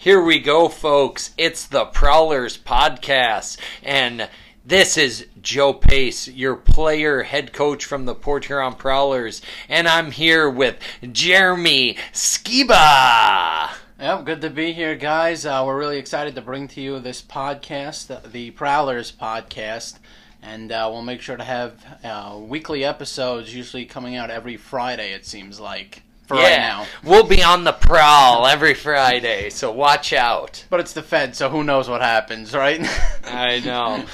Here we go, folks. It's the Prowlers podcast. And this is Joe Pace, your player head coach from the Port Huron Prowlers. And I'm here with Jeremy Skiba. Yep, good to be here, guys. Uh, we're really excited to bring to you this podcast, the, Prowlers podcast. And uh, we'll make sure to have uh, weekly episodes, usually coming out every Friday, it seems like for yeah, right now. We'll be on the prowl every Friday, so watch out. But it's the Fed, so who knows what happens, right? I know.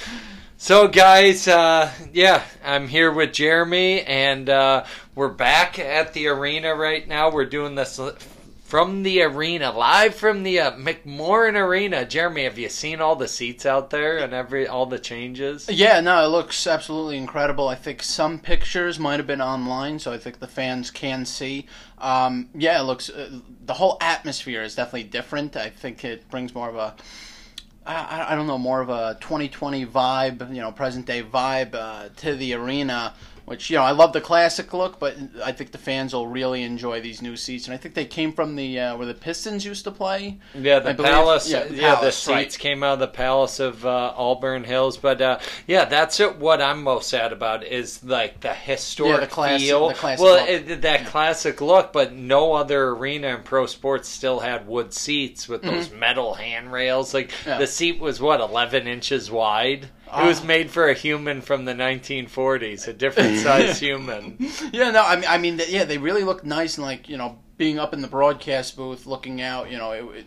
So, guys, uh, yeah, I'm here with Jeremy, and uh, we're back at the arena right now. We're doing this from the arena, live from the uh, McMorran Arena. Jeremy, have you seen all the seats out there and every all the changes? Yeah, no, it looks absolutely incredible. I think some pictures might have been online, so I think the fans can see. Um, yeah, it looks. Uh, the whole atmosphere is definitely different. I think it brings more of a. I, I don't know, more of a 2020 vibe, you know, present day vibe uh, to the arena which you know I love the classic look, but I think the fans will really enjoy these new seats. And I think they came from the uh, where the Pistons used to play. Yeah, the Palace. Yeah, the, yeah, palace, the seats right. came out of the Palace of uh, Auburn Hills. But uh, yeah, that's it, what I'm most sad about is like the historic yeah, the classic, feel. The classic well, it, that yeah. classic look, but no other arena in pro sports still had wood seats with those mm-hmm. metal handrails. Like the seat was what 11 inches wide. It was ah. made for a human from the 1940s, a different size human. Yeah, no, I mean, I mean, yeah, they really look nice and like you know, being up in the broadcast booth, looking out, you know, it, it,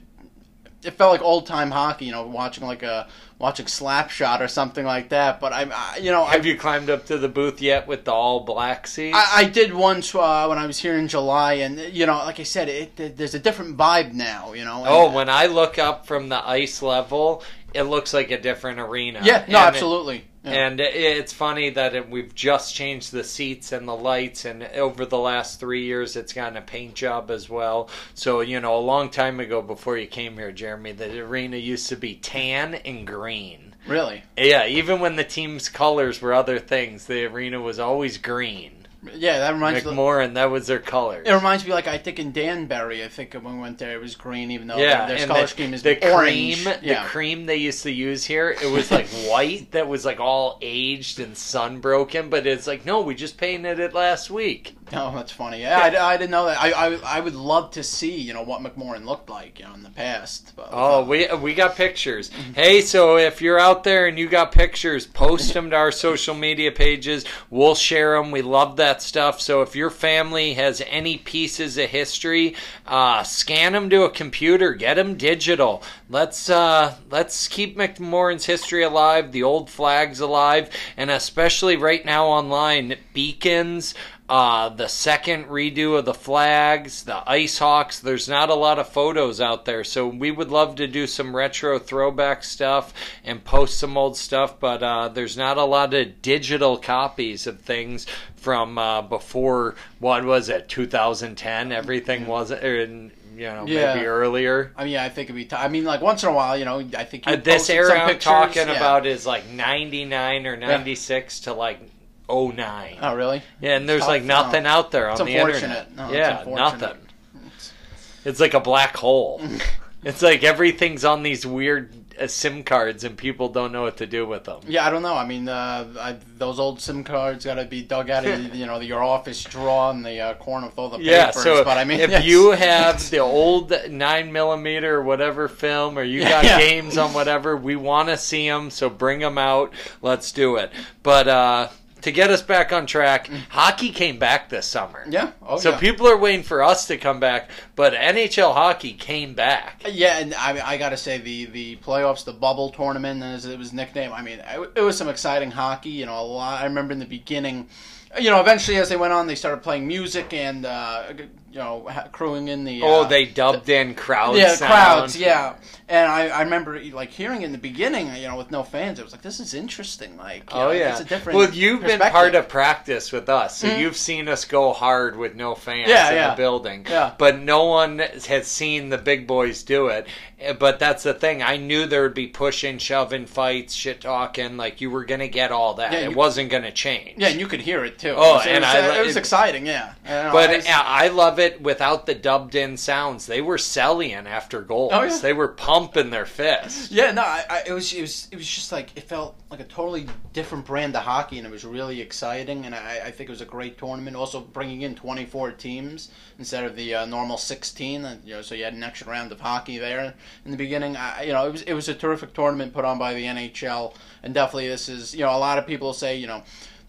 it felt like old time hockey, you know, watching like a watching Slapshot or something like that. But I'm, I, you know, have I, you climbed up to the booth yet with the all black seats? I, I did once uh, when I was here in July, and you know, like I said, it, it, there's a different vibe now. You know. And, oh, when I look up from the ice level, it looks like a different arena. Yeah, no, and absolutely. It, yeah. And it's funny that it, we've just changed the seats and the lights, and over the last three years, it's gotten a paint job as well. So, you know, a long time ago before you came here, Jeremy, the arena used to be tan and green. Really? Yeah, even when the team's colors were other things, the arena was always green. Yeah, that reminds me. McMorran. Me, that was their color. It reminds me, like I think in Danbury, I think when we went there, it was green, even though yeah, their, their color the, scheme is the orange. cream. Yeah. The cream they used to use here, it was like white that was like all aged and sun broken. But it's like no, we just painted it last week. Oh, that's funny. Yeah, I, I didn't know that. I, I, I would love to see you know what McMorran looked like you know in the past. But, oh, uh, we we got pictures. hey, so if you're out there and you got pictures, post them to our social media pages. We'll share them. We love that stuff. So if your family has any pieces of history, uh, scan them to a computer. Get them digital. Let's uh, let's keep McMorran's history alive. The old flags alive, and especially right now online, beacons uh, the second redo of the flags, the Ice Hawks. There's not a lot of photos out there, so we would love to do some retro throwback stuff and post some old stuff, but uh, there's not a lot of digital copies of things from uh, before, what was it, 2010? Everything was, in, you know, yeah. maybe earlier. I mean, I think it'd be. T- I mean, like once in a while, you know, I think uh, this era I'm talking yeah. about is like ninety nine or ninety six yeah. to like 09. Oh, really? Yeah, and there's like nothing no. out there on the internet. No, yeah, nothing. It's like a black hole. it's like everything's on these weird uh, SIM cards, and people don't know what to do with them. Yeah, I don't know. I mean, uh, I, those old SIM cards got to be dug out of you know your office drawer in the uh, corner with all the yeah, papers. So but I mean, if yes. you have the old nine millimeter or whatever film, or you got yeah. games on whatever, we want to see them. So bring them out. Let's do it. But. Uh to get us back on track, hockey came back this summer. Yeah. Oh, so yeah. people are waiting for us to come back, but NHL hockey came back. Yeah, and I, I got to say the the playoffs, the bubble tournament, as it was nicknamed. I mean, it, it was some exciting hockey. You know, a lot. I remember in the beginning. You know, eventually as they went on, they started playing music and uh, you know, crewing in the. Oh, uh, they dubbed the, in crowds. Yeah, sound. crowds. Yeah, and I, I remember like hearing in the beginning, you know, with no fans, it was like this is interesting. Like, oh know, yeah, it's a different. Well, you've been part of practice with us, so mm-hmm. you've seen us go hard with no fans yeah, in yeah. the building. Yeah. But no one has seen the big boys do it. Eh, but that's the thing. I knew there would be pushing, shoving, fights, shit talking. Like you were gonna get all that. Yeah, it wasn't gonna change. Yeah, and you could hear it too. Oh, it was, and it was, I, it was exciting. Yeah. but I, was, I love it it without the dubbed in sounds. They were selling after goals. Oh, yeah. They were pumping their fists. Yeah, no, I, I, it was it was it was just like it felt like a totally different brand of hockey, and it was really exciting. And I, I think it was a great tournament. Also, bringing in twenty four teams instead of the uh, normal sixteen, and, you know, so you had an extra round of hockey there in the beginning. I, you know, it was it was a terrific tournament put on by the NHL, and definitely this is you know a lot of people say you know.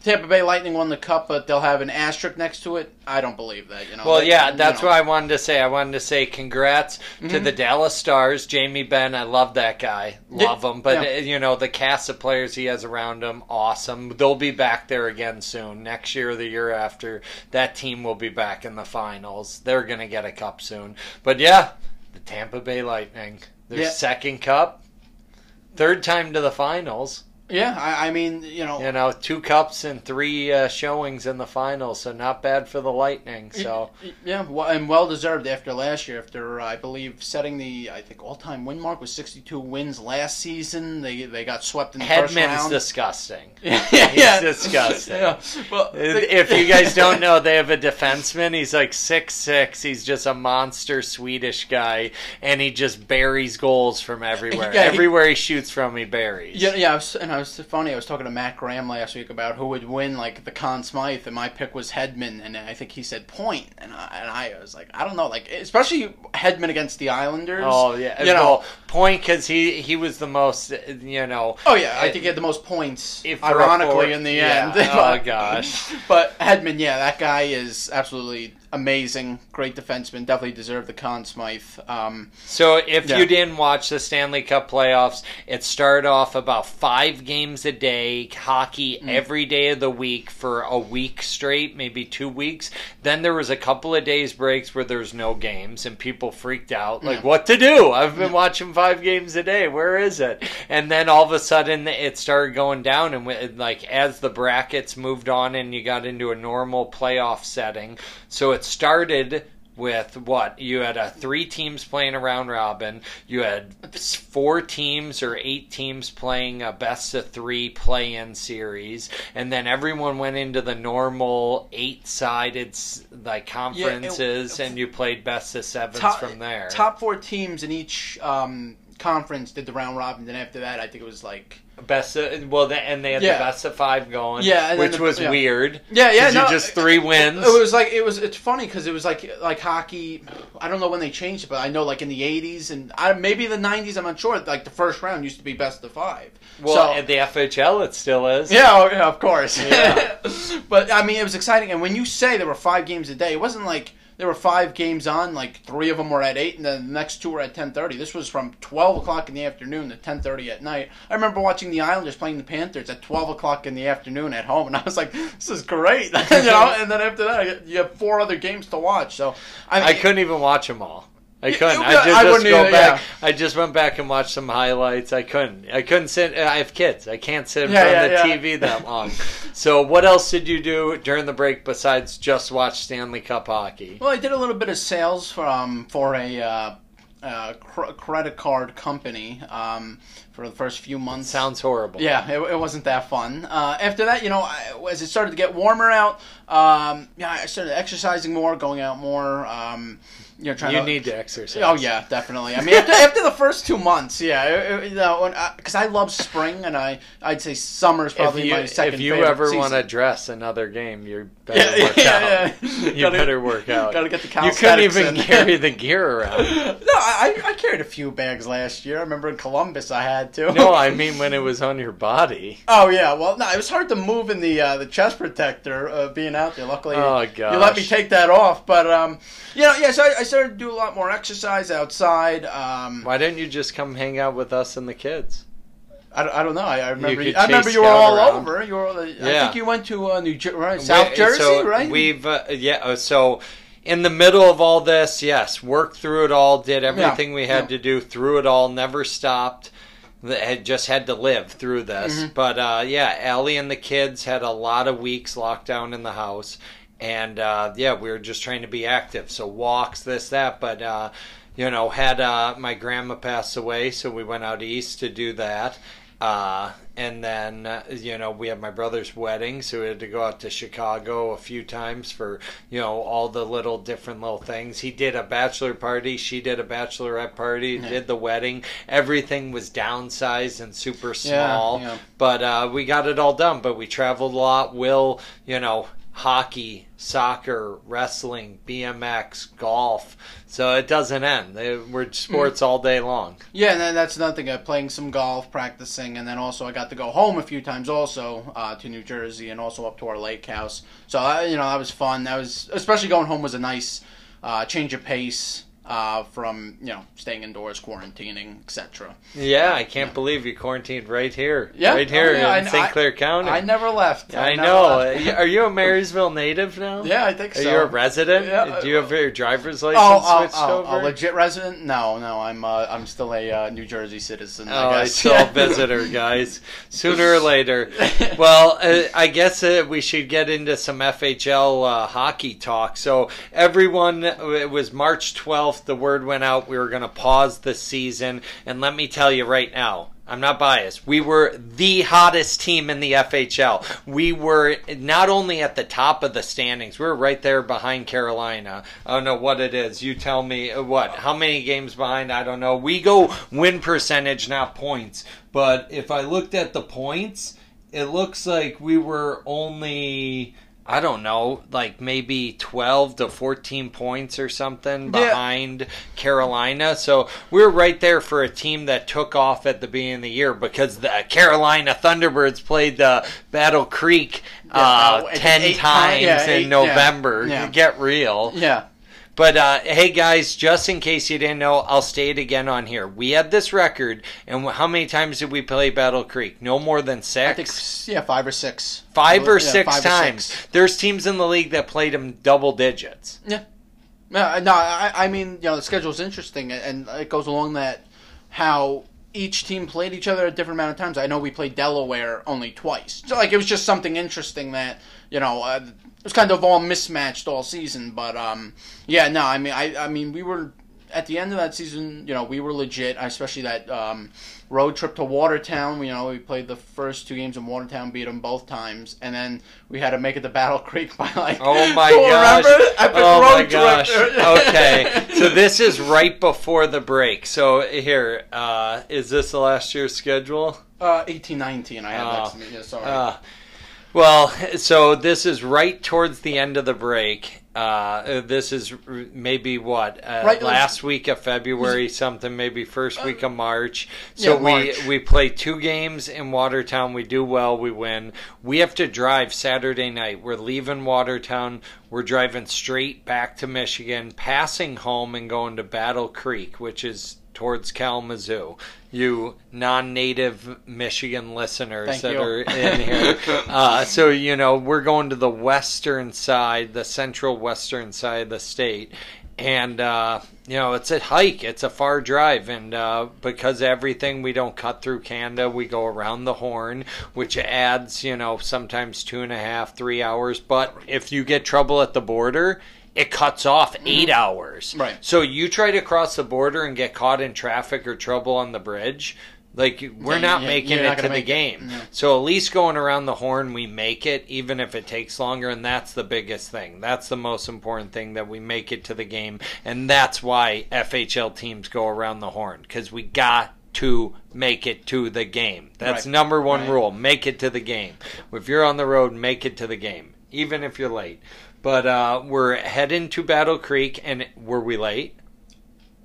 Tampa Bay Lightning won the cup, but they'll have an asterisk next to it. I don't believe that. You know. Well, They- yeah, you that's know. what I wanted to say. I wanted to say congrats to mm-hmm. the Dallas Stars, Jamie Benn. I love that guy, love him. But Yeah. you know the cast of players he has around him, awesome. They'll be back there again soon, next year or the year after. That team will be back in the finals. They're gonna get a cup soon. But yeah, the Tampa Bay Lightning, their Yeah. second cup, third time to the finals. Yeah, I, I mean, you know, You know, two cups and three uh, showings in the finals, so not bad for the Lightning. So. Yeah, well, and well deserved after last year. After uh, I believe setting the I think all time win mark was sixty two wins last season. They they got swept in the first Hedman's round. disgusting. yeah, He's disgusting. Yeah. Well, If you guys don't know, they have a defenseman. He's like six six. He's just a monster Swedish guy, and he just buries goals from everywhere. Yeah, everywhere he shoots from, he buries. Yeah, yeah, and I was funny. I was talking to Matt Graham last week about who would win, like the Conn Smythe, and my pick was Hedman, and I think he said Point, and I, and I was like, I don't know, like especially Hedman against the Islanders. Oh yeah, you know. well, point because he he was the most you know. Oh yeah, I think he had the most points, If ironically, in the yeah. end. Oh, gosh. But Hedman, yeah, that guy is absolutely amazing. Great defenseman. Definitely deserved the Conn Smythe. Um, So if Yeah. you didn't watch the Stanley Cup playoffs, it started off about five games a day, hockey Mm. every day of the week for a week straight, maybe two weeks. Then there was a couple of days breaks where there's no games and people freaked out, like what to do? I've been watching five games a day. Where is it? And then all of a sudden it started going down, and like as the brackets moved on and you got into a normal playoff setting, so it started with what you had a three teams playing a round robin you had four teams or eight teams playing a best of three play-in series and then everyone went into the normal eight-sided like conferences and you played best of sevens top, from there top four teams in each um, conference did the round robin. Then after that, I think it was like best of, well the, and they had Yeah. the best of five going Yeah, and then which the- was yeah. weird yeah, yeah, 'cause you no, just three wins It was like it was. It's funny because it was like like hockey. I don't know when they changed it, but I know like in the '80s and I, maybe the '90s. I'm not sure. Like the first round used to be best of five. well So- at the FHL it still is Yeah, oh, yeah, of course. Yeah. but I mean, it was exciting. And when you say there were five games a day, it wasn't like there were five games on. Like three of them were at eight, and then the next two were at ten thirty. This was from twelve o'clock in the afternoon to ten thirty at night. I remember watching the Islanders playing the Panthers at twelve o'clock in the afternoon at home, and I was like, "This is great," you know. And then after that, you have four other games to watch. So I, mean, I couldn't even watch them all. I couldn't. I just, I just go either, back. yeah. I just went back and watched some highlights. I couldn't. I couldn't sit. I have kids. I can't sit in Yeah, front yeah, of the. TV that long. so, what else did you do during the break besides just watch Stanley Cup hockey? Well, I did a little bit of sales from for a uh, uh, cr- credit card company um, for the first few months. Sounds horrible. Yeah, it, it wasn't that fun. Uh, after that, you know, I, as it started to get warmer out, um, yeah, I started exercising more, going out more. Um, you know, trying You to. need to exercise. Oh yeah, definitely. I mean, after, after the first two months, yeah, it, you know, because I love spring, and I I'd say summer's probably you, my second. if you ever want to dress another game, you better Yeah, work yeah, out. yeah. You Gotta- better work out. gotta get the You couldn't even carry the gear around. No, I, I carried a few bags last year. I remember in Columbus I had to. No, I mean when it was on your body. Oh yeah, well no, it was hard to move in the uh, the chest protector uh, being out there. Luckily, Oh, you let me take that off. But um, you know, yeah, so I, I started to do a lot more exercise outside. Um, Why didn't you just come hang out with us and the kids? I, don't- I don't know. I, I remember. could I remember you were all around. over. You were. I Yeah. think you went to uh, New Jer- right, South We- Jersey, so right? We've uh, yeah. uh, So in the middle of all this, yes, worked through it all, did everything we had yeah. to do, through it all, never stopped. That had just had to live through this, Mm-hmm. but uh, yeah, Allie and the kids had a lot of weeks locked down in the house, and uh, yeah, we were just trying to be active. So walks, this, that, but uh, you know, had uh, my grandma pass away, so we went out east to do that. Uh, and then, uh, you know, we had my brother's wedding, so we had to go out to Chicago a few times for, you know, all the little different little things. He did a bachelor party, she did a bachelorette party, Yeah. did the wedding. Everything was downsized and super Yeah, small. yeah. But uh, we got it all done. But we traveled a lot. Will, you know, hockey, soccer, wrestling, BMX, golf. So it doesn't end. They- We're sports all day long. Yeah, and then that's another thing. Uh, playing some golf, practicing, and then also I got to go home a few times also uh, to New Jersey and also up to our lake house. So uh, you know that was fun. That was especially going home was a nice uh, change of pace uh, from you know staying indoors, quarantining, etc. Yeah, I can't believe you quarantined right here. Yeah, right here oh, yeah, in St. Clair County. I never left. I never know. left. Are you a Marysville native now? yeah, I think so. Are you a resident? Yeah. Do you have your driver's license Oh, oh, switched oh, over? a legit resident? No, no. I'm uh, I'm still a uh, New Jersey citizen. Oh, I I guess. still a visitor, guys. Sooner or later. Well, uh, I guess uh, we should get into some FHL uh, hockey talk. So, everyone, it was March 12th. The word went out. We were going to pause the season. And let me tell you right now, I'm not biased. We were the hottest team in the FHL. We were not only at the top of the standings, we were right there behind Carolina. I don't know what it is. You tell me uh, what? How many games behind? I don't know. We go win percentage, not points. But if I looked at the points, it looks like we were only. I don't know, like maybe 12 to 14 points or something Yeah. behind Carolina. So we are right there for a team that took off at the beginning of the year because the Carolina Thunderbirds played the Battle Creek uh, Yeah, 10 eight times ti- yeah, in eight- November. Get real. Yeah. But uh, hey, guys, just in case you didn't know, I'll state it again on here. We had this record, and how many times did we play Battle Creek? No more than six. I think yeah, five or six. five or Yeah, six five or times. six. There's teams in the league that played them double digits. Yeah. Yeah, no, I, I mean, you know, the schedule is interesting, and it goes along that how each team played each other a different amount of times. I know we played Delaware only twice, so like it was just something interesting that you know uh, was kind of all mismatched all season. But um, yeah, no, I mean, I, I mean, we were at the end of that season, you know, we were legit, especially that um, road trip to Watertown. You know, we played the first two games in Watertown, beat them both times, and then we had to make it to Battle Creek by like. Oh my gosh! Oh my gosh! okay, so this is right before the break. So here, uh, is this the last year's schedule? Uh, eighteen nineteen. I have Oh. next to me. Yeah, sorry. Uh, well, so this is right towards the end of the break. Uh, this is maybe what uh, Right, last week of February, something maybe first week of March. So Yeah, we March. we play two games in Watertown. We do well. We win. We have to drive Saturday night. We're leaving Watertown. We're driving straight back to Michigan, passing home and going to Battle Creek, which is towards Kalamazoo. You non-native Michigan listeners Thank that you. are in here. Uh, so you know we're going to the western side, the central western side of the state, and uh, you know it's a hike. It's a far drive, and uh, because everything we don't cut through Canada, we go around the Horn, which adds you know sometimes two and a half, three hours. But if you get trouble at the border. It cuts off eight hours. Right. So you try to cross the border and get caught in traffic or trouble on the bridge. Like we're Yeah, not yeah, making it not to the game. Yeah. So at least going around the horn, we make it, even if it takes longer, and that's the biggest thing. That's the most important thing that we make it to the game, and that's why FHL teams go around the horn because we got to make it to the game. That's Right. number one Right. rule: make it to the game. If you're on the road, make it to the game, even if you're late. But uh, we're heading to Battle Creek, and were we late?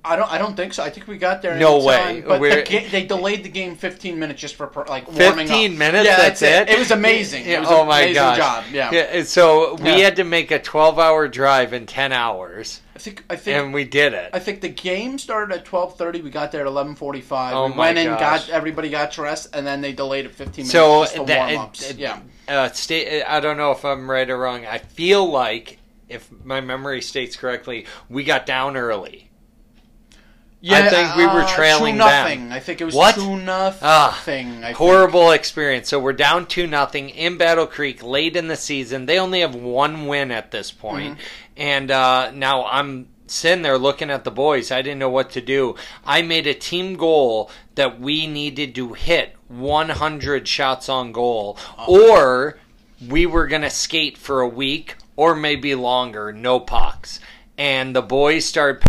I don't. I don't think so. I think we got there. in No time, way. But the ga- they delayed the game fifteen minutes just for like warming 15 up. minutes. Yeah, that's, it. It was amazing. It was oh my amazing gosh! job. Yeah. So we Yeah. had to make a 12-hour drive in 10 hours, I think. I think. and we did it. I think the game started at twelve thirty. We got there at eleven forty five. Oh we my went in, gosh. got everybody got dressed, and then they delayed it fifteen minutes So just for warm ups. Yeah. uh, state. I don't know if I'm right or wrong. I feel like, if my memory states correctly, we got down early. I think we were uh, trailing them. nothing. I think it was What? two nothing. Ah, I think. Horrible experience. So we're down two nothing in Battle Creek late in the season. They only have one win at this point. Mm-hmm. and uh, now I'm sitting there looking at the boys. I didn't know what to do. I made a team goal that we needed to hit 100 shots on goal, or we were going to skate for a week or maybe longer, no pucks. And the boys started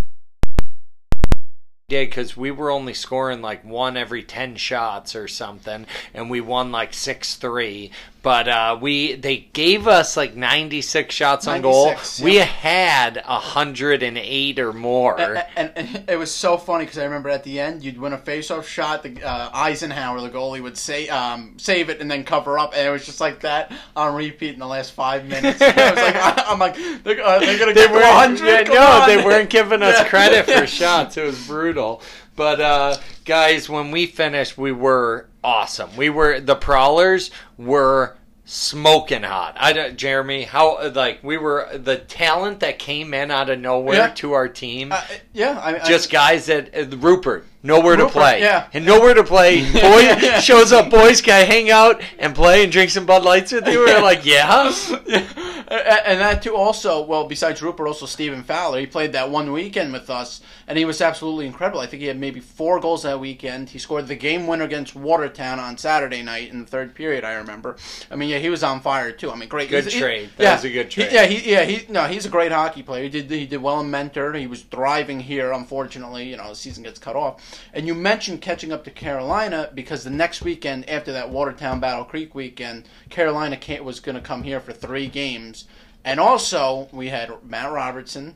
did because we were only scoring like one every 10 shots or something and we won like 6-3 but uh, we they gave us like 96 shots on goal 96, we had 108 or more And, and, and it was so funny because I remember at the end you'd win a face-off shot. The uh, Eisenhower, the goalie, would say um, save it and then cover up, and it was just like that on repeat in the last five minutes. I was like, I, am like, they're, uh, they're gonna they give weren't, 100. yeah, no, on. they weren't giving us Yeah. credit for shots. It was brutal. But uh, guys, when we finished, we were awesome. We were the prowlers were smoking hot. I don't, Jeremy, how like we were the talent that came in out of nowhere Yeah. to our team. Uh, yeah, I, I, just guys that uh, Rupert nowhere to play, yeah. and nowhere to play. Boy Yeah. shows up, boys can I hang out and play and drink some Bud Lights with you. We're like, yeah. Yeah. And that too also well besides Rupert also Stephen Fowler he played that one weekend with us and he was absolutely incredible I think he had maybe four goals that weekend he scored the game winner against Watertown on Saturday night in the third period I remember I mean yeah he was on fire too I mean great Good he's- he- trade. That yeah, was a good he- trade. yeah he yeah he no he's a great hockey player he did he did well in Mentor he was thriving here unfortunately you know the season gets cut off and you mentioned catching up to Carolina because the next weekend after that Watertown Battle Creek weekend Carolina was going to come here for three games and also, we had Matt Robertson,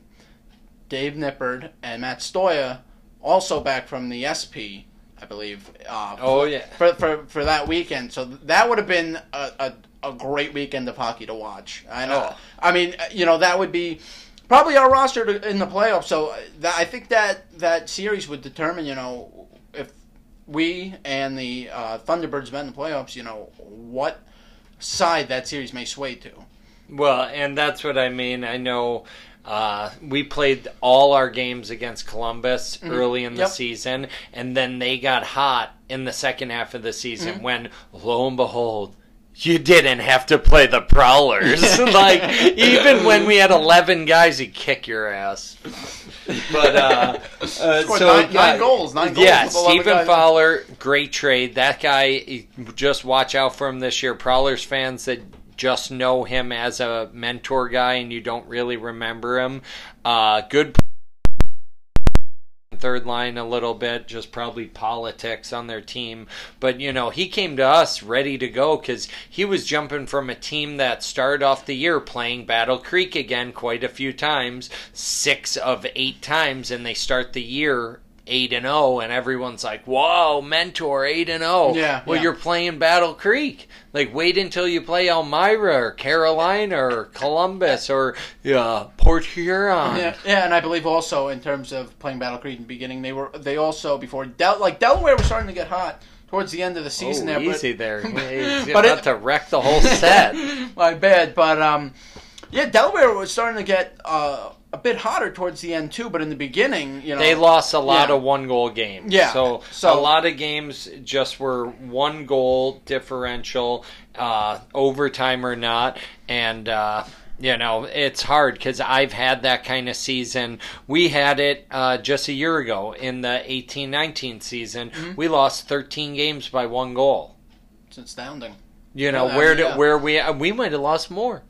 Dave Nippard, and Matt Stoya also back from the SP, I believe. Uh, Oh yeah. for, for, for that weekend. So that would have been a, a, a great weekend of hockey to watch. I know. Oh. I mean, you know, that would be probably our roster to, in the playoffs. So that, I think that that series would determine, you know, if we and the uh, Thunderbirds met in the playoffs, you know, what side that series may sway to. Well, and that's what I mean. I know uh, we played all our games against Columbus early in the Yep. season, and then they got hot in the second half of the season Mm-hmm. when, lo and behold, you didn't have to play the Prowlers. like, even when we had 11 guys, he'd kick your ass. But, uh, uh, so, nine- yeah, nine goals, nine goals Yeah, Stephen guys. Fowler, great trade. That guy, just watch out for him this year. Prowlers fans that just know him as a mentor guy and you don't really remember him. Uh, good third line a little bit, just probably politics on their team. But, you know, he came to us ready to go because he was jumping from a team that started off the year playing Battle Creek again quite a few times, six of eight times, and they start the year. 8 and 0 and everyone's like, "Whoa, mentor 8 and 0." Yeah, Well, yeah. you're playing Battle Creek. Like wait until you play Elmira or Carolina or Columbus or uh, Port Huron. Yeah, yeah, and I believe also in terms of playing Battle Creek in the beginning, they were they also before Del- like Delaware was starting to get hot towards the end of the season oh, there. but- easy there. He's But about it- to wreck the whole set. My bad, but um, yeah, Delaware was starting to get uh, a bit hotter towards the end too. But in the beginning, you know, They lost a lot Yeah. of one goal games. Yeah, So, so- a lot of games just were one goal differential, uh, overtime or not. And, uh, you know, it's hard because I've had that kind of season. We had it uh, just a year ago in the eighteen nineteen season. Mm-hmm. We lost 13 games by one goal. it's astounding. You know Yeah, where did yeah. where we we might have lost more.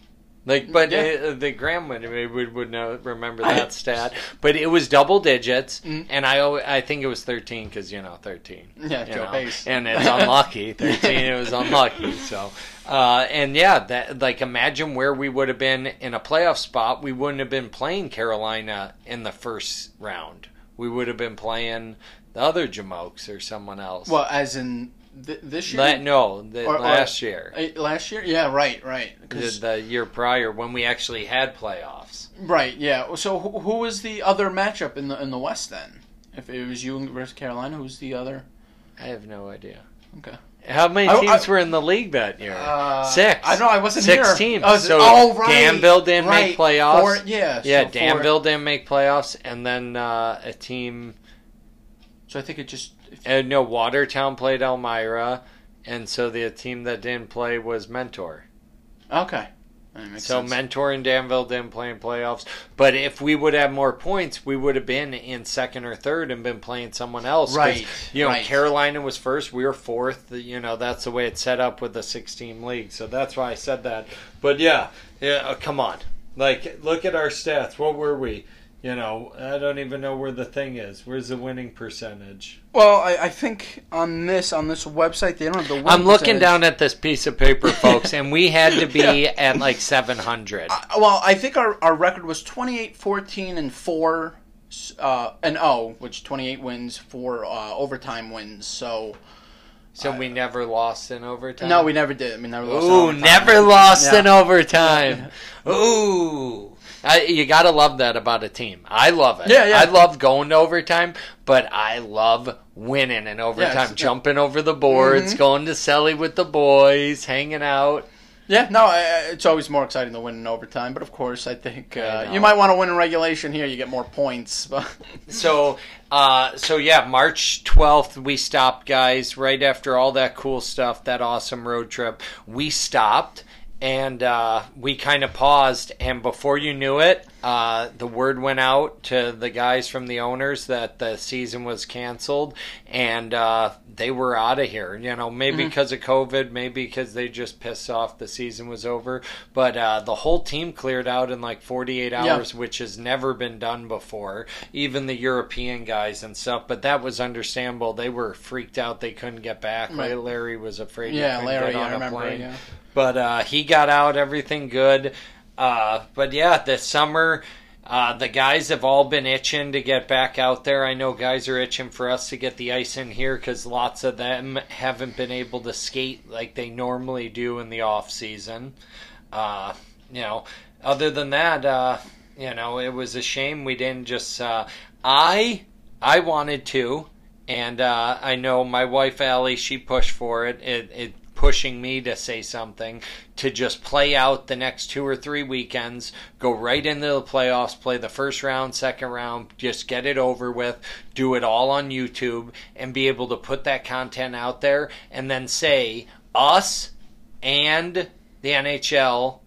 Like, but Yeah. uh, the Graham would would, would know, remember that stat. But it was double digits, Mhm. and I I think it was thirteen because you know thirteen. Yeah, you Joe know, Pace. and it's unlucky. Thirteen, it was unlucky. So, uh, and yeah, that like imagine where we would have been in a playoff spot. We wouldn't have been playing Carolina in the first round. We would have been playing the other Jamokes or someone else. Well, as in th- this year, La- no, the, Or- or- last year. Uh, last year, yeah, right, right, the, the year prior when we actually had playoffs. right, yeah. So who, who was the other matchup in the in the West then? If it was you versus Carolina, who's the other? I have no idea. Okay. How many teams I- were in the league that year? Uh, Six. I know I wasn't Six here. teams. Oh, So oh, right, Danville didn't make playoffs. Four, yeah, yeah, so Danville didn't make playoffs, and then uh, a team. So I think it just Uh, no, Watertown played Elmira, and so the team that didn't play was Mentor. okay. So sense. Mentor and Danville didn't play in playoffs. But if we would have more points, we would have been in second or third and been playing someone else. Right, You know, right. Carolina was first. We were fourth. You know, that's the way it's set up with the six-team league. So that's why I said that. But yeah, yeah. uh, come on. Like, look at our stats. What were we? You know, I don't even know where the thing is. Where's the winning percentage? Well, I, I think on this on this website they don't have the. win I'm looking percentage. down at this piece of paper, folks, and we had to be at like 700. Uh, well, I think our, our record was 28, 14, and four, uh, and oh, which 28 wins, four uh, overtime wins. So So we never lost in overtime. no, we never did. We never lost. in Ooh, overtime. never lost Yeah. in overtime. Ooh. I, you gotta love that about a team. I love it. Yeah, yeah. I love going to overtime, but I love winning in overtime. jumping over the boards, Mhm. going to Selly with the boys, hanging out. Yeah, no, I- I- it's always more exciting to win in overtime. But of course, I think uh, know. you might want to win in regulation here. You get more points. But So, uh, so yeah, March twelfth, we stopped, guys. Right after all that cool stuff, that awesome road trip, we stopped and uh, we kind of paused. And before you knew it, uh, the word went out to the guys from the owners that the season was canceled, and uh, they were out of here. You know, maybe because of COVID, maybe because they just pissed off the season was over. But uh, the whole team cleared out in like 48 Yeah. hours, which has never been done before. Even the European guys and stuff. But that was understandable. They were freaked out. They couldn't get back. Right. Larry was afraid. yeah, Larry, get on I a remember. plane. Yeah. But uh, he got out, everything good. Uh, but yeah, this summer, uh, the guys have all been itching to get back out there. I know guys are itching for us to get the ice in here because lots of them haven't been able to skate like they normally do in the off season. Uh, you know, other than that, uh, you know, it was a shame we didn't just. Uh, I I wanted to, and uh, I know my wife Allie, she pushed for it. It, it pushing me to say something to just play out the next two or three weekends, go right into the playoffs, play the first round, second round, just get it over with, do it all on YouTube, and be able to put that content out there, and then say us and the NHL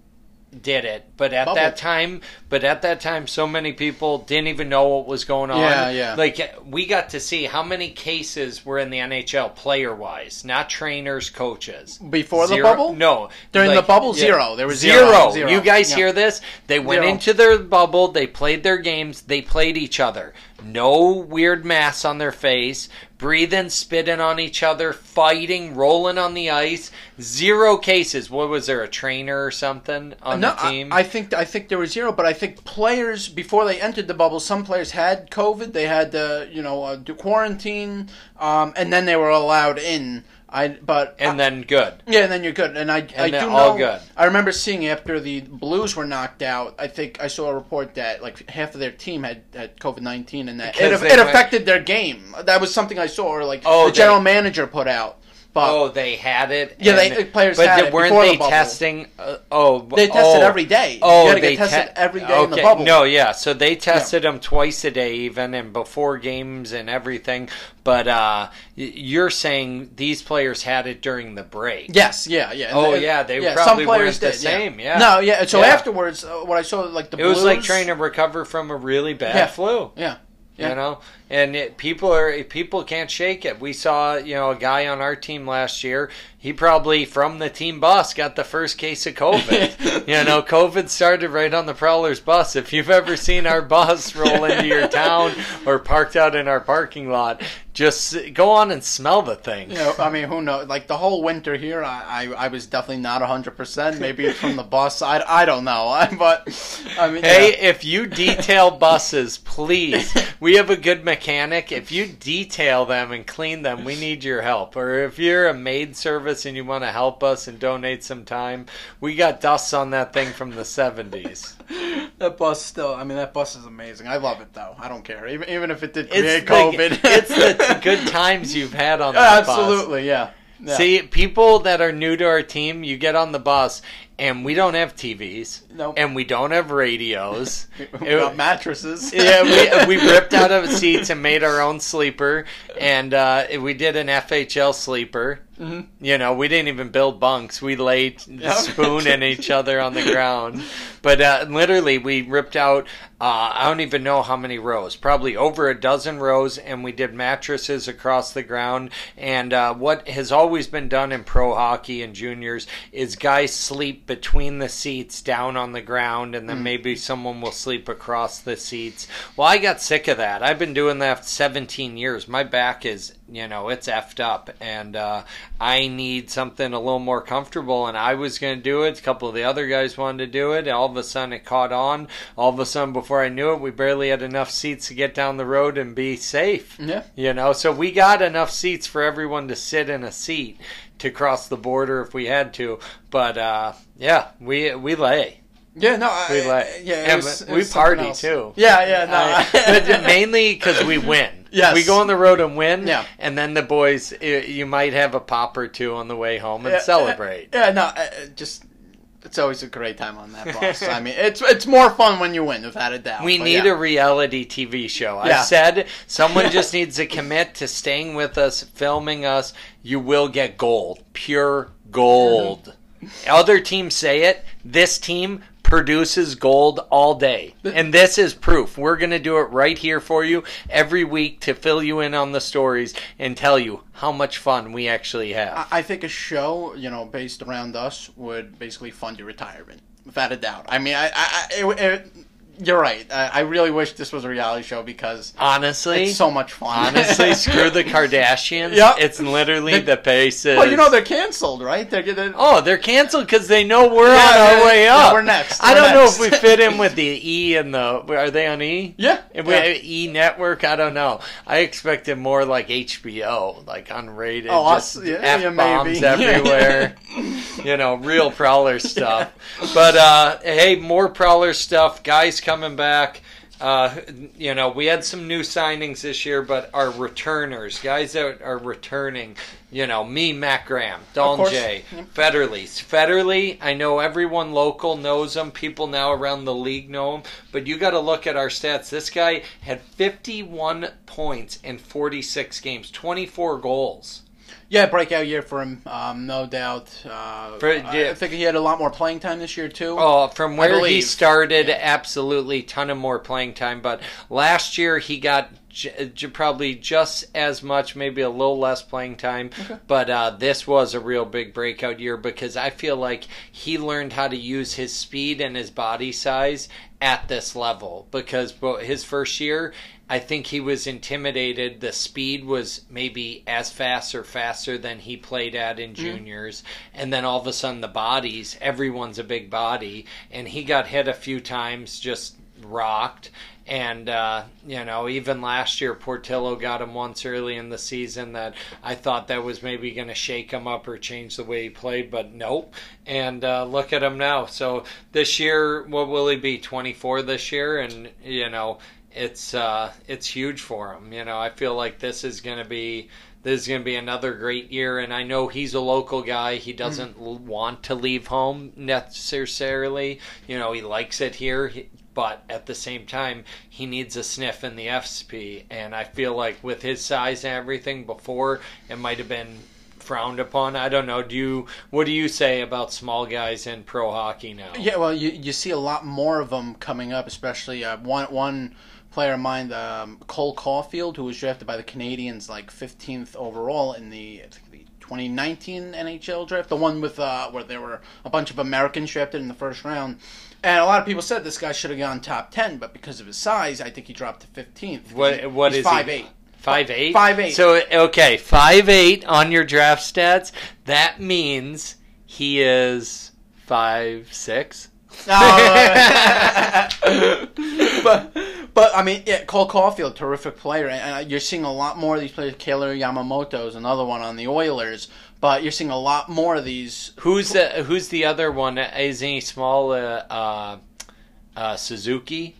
did it. But at Bubble. that time, but at that time, so many people didn't even know what was going on. Yeah, yeah. Like we got to see how many cases were in the NHL player wise, not trainers, coaches. Before the bubble? No, During like- the bubble, yeah. zero. There was zero. zero. Zero. You guys Yeah. hear this? They went Zero. into their bubble. They played their games. They played each other. No weird masks on their face. Breathing, spitting on each other, fighting, rolling on the ice. Zero cases. What was there? A trainer or something on no, the team? I, I think I think there was zero, but I think players before they entered the bubble, some players had COVID. They had to, you know, uh, do quarantine, um, and then they were allowed in. I but and then good. yeah, and then you're good. And I I they're do all know. good. I remember seeing after the Blues were knocked out. I think I saw a report that like half of their team had had COVID nineteen, and that it, Because it went- affected their game. That was something I saw, or like Oh, the they- general manager put out. But Oh, they had it. Yeah, they- and- players but had they- it weren't before the they testing? Uh, oh, they tested oh, every day. Oh, they get tested te- every day in the bubble. No, yeah. So they tested them twice a day, even and before games and everything. But uh, you're saying these players had it during the break. Yes, yeah, yeah. Oh, the- yeah, they some probably players weren't the did, yeah. same, yeah. No, yeah. So Yeah. afterwards, uh, what I saw, like the It was like trying to recover from a really bad Yeah. flu. Yeah, yeah. You know, and it, people are people can't shake it. We saw you know a guy on our team last year. He probably from the team bus got the first case of COVID. you know, COVID started right on the Prowlers bus. If you've ever seen our bus roll into your town or parked out in our parking lot, just go on and smell the thing. You know, I mean, who knows? Like the whole winter here, I, I, I was definitely not hundred percent. Maybe it's from the bus. I, I don't know. But I mean, Hey, yeah. if you detail buses, please. We have a good mechanic. Mechanic, if you detail them and clean them, we need your help. Or if you're a maid service and you want to help us and donate some time, we got dust on that thing from the 70s. that bus still. I mean, that bus is amazing. I love it though. I don't care. Even even if it did It's create the, COVID. it's the good times you've had on that bus. Absolutely, yeah. yeah. See, people that are new to our team, you get on the bus and we don't have TVs, Nope. and we don't have radios. We got mattresses. yeah, we, we ripped out of seats and made our own sleeper, and uh, we did an FHL sleeper. Mhm. You know, we didn't even build bunks. We laid Yep. spoon in each other on the ground. But uh, literally, we ripped out. Uh, I don't even know how many rows. Probably over a dozen rows, and we did mattresses across the ground. And uh, what has always been done in pro hockey and juniors is guys sleep between the seats down on the ground, and then maybe someone will sleep across the seats. Well, I got sick of that. I've been doing that 17 years. My back is, you know, it's effed up, and uh, I need something a little more comfortable. And I was going to do it. A couple of the other guys wanted to do it. All of a sudden, it caught on. All of a sudden, before I knew it, we barely had enough seats to get down the road and be safe. Yeah. You know, so we got enough seats for everyone to sit in a seat to cross the border if we had to. But uh, yeah, we we lay. Yeah, no, I, We like- yeah, was- we party, else. too. Yeah, yeah, no, I- but mainly because we win. Yes. we go on the road and win. Yeah. and then the boys, you might have a pop or two on the way home and Yeah, celebrate. Yeah, no, just it's always a great time on that bus. I mean, it's it's more fun when you win, without a doubt. We need yeah. a reality TV show. I Yeah. said someone just needs to commit to staying with us, filming us. You will get gold, pure gold. Mm-hmm. Other teams say it. This team produces gold all day. And this is proof. We're going to do it right here for you every week to fill you in on the stories and tell you how much fun we actually have. I think a show, you know, based around us would basically fund your retirement, without a doubt. I mean, I, I, I it, it, you're right. I, I really wish this was a reality show because Honestly, it's so much fun. honestly, screw the Kardashians. Yep. It's literally the basis. well, you know they're canceled, right? They're, they're Oh, they're canceled because they know we're Yeah, on our yeah, way yeah, up. we're next, I we're don't know if we fit in with the E and the. Are they on E? yeah, If we, yeah. E network, I don't know. I expected more like HBO, like unrated, Oh, just yeah, f yeah, bombs maybe. everywhere. you know, real prowler stuff. But uh, hey, more prowler stuff. Guys coming back. Uh, you know, we had some new signings this year, but our returners, guys that are returning, you know, me, Matt Graham, Don course. J, Yep. Federley. Federley, I know everyone local knows him. People now around the league know him. But you got to look at our stats. This guy had 51 points in 46 games, 24 goals. Yeah, breakout year for him, um, no doubt. Uh, For- I- yeah. I think he had a lot more playing time this year too. Oh, from where he started, absolutely ton of more playing time. But last year he got j- j- probably just as much, maybe a little less playing time. But uh, this was a real big breakout year because I feel like he learned how to use his speed and his body size at this level. Because his first year, I think he was intimidated. The speed was maybe as fast or faster than he played at in juniors. And then all of a sudden, the bodies, everyone's a big body. And he got hit a few times, just rocked. And, uh, you know, even last year, Portillo got him once early in the season that I thought that was maybe going to shake him up or change the way he played, but nope. And uh, look at him now. So this year, what will he be? 24 this year? And, you know, it's uh, it's huge for him. You know, I feel like this is going to be this is going to be another great year, and I know he's a local guy. He doesn't l want to leave home necessarily. You know, he likes it here. He, but at the same time, he needs a sniff in the FSP, and I feel like with his size and everything, before it might have been frowned upon. I don't know. Do you? What do you say about small guys in pro hockey now? Yeah, well, you you see a lot more of them coming up, especially uh, one one player of mine, um, Cole Caufield, who was drafted by the Canadiens like 15th overall in the, I think the 2019 NHL draft, the one with uh, where there were a bunch of Americans drafted in the first round. And a lot of people said this guy should have gone top 10, but because of his size, I think he dropped to 15th. What what He's is five he? eight. Five eight. Five eight. So okay, five eight on your draft stats. That means he is five six. But but I mean, yeah, Cole Caufield, terrific player, and uh, you're seeing a lot more of these players. Kailer Yamamoto is another one on the Oilers, but you're seeing a lot more of these. Who's the Who's the other one? Isn't he small? Uh, uh, uh, Suzuki.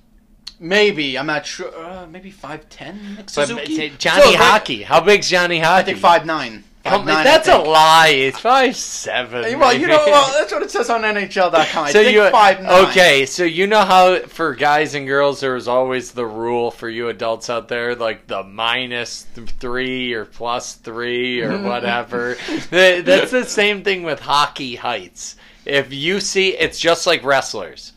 Maybe I'm not sure. Uh, maybe five ten. But Suzuki. t- Johnny So, Hockey. How big's Johnny Hockey? I think five nine. Come, 5'9", I that's a lie. It's five seven. Well, you know, well, that's what it says on NHL.com. I so you five nine. okay? So you know how for guys and girls there was always the rule for you adults out there, like the three or plus three or mm-hmm. whatever. Th- that's the same thing with hockey heights. If you see, it's just like wrestlers.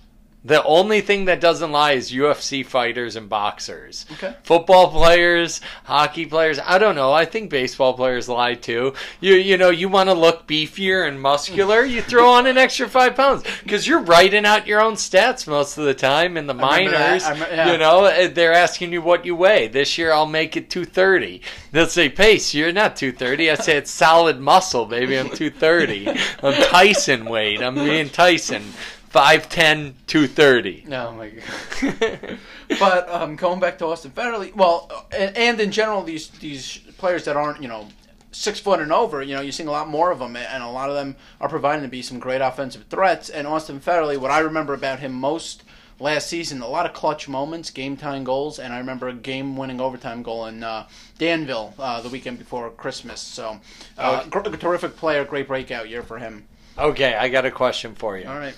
The only thing that doesn't lie is UFC fighters and boxers. Okay. Football players, hockey players, I don't know. I think baseball players lie too. You you know, you want to look beefier and muscular, you throw on an extra 5 pounds cuz you're writing out your own stats most of the time in the minors. Yeah. You know, uh, they're asking you what you weigh. This year I'll make it 230. They'll say, "Pace, you're not 230." I say it's solid muscle, baby. I'm 230. I'm Tyson weight. I'm being Tyson. 5'10", 230. Oh my god. but um, going back to Austin Federley, well, and, and in general, these these players that aren't you know six foot and over, you know, you're seeing a lot more of them, and a lot of them are providing to be some great offensive threats. And Austin Federley, what I remember about him most last season, a lot of clutch moments, game time goals, and I remember a game winning overtime goal in uh, Danville uh, the weekend before Christmas. So, uh, Oh. gr- terrific player, great breakout year for him. Okay, I got a question for you. All right.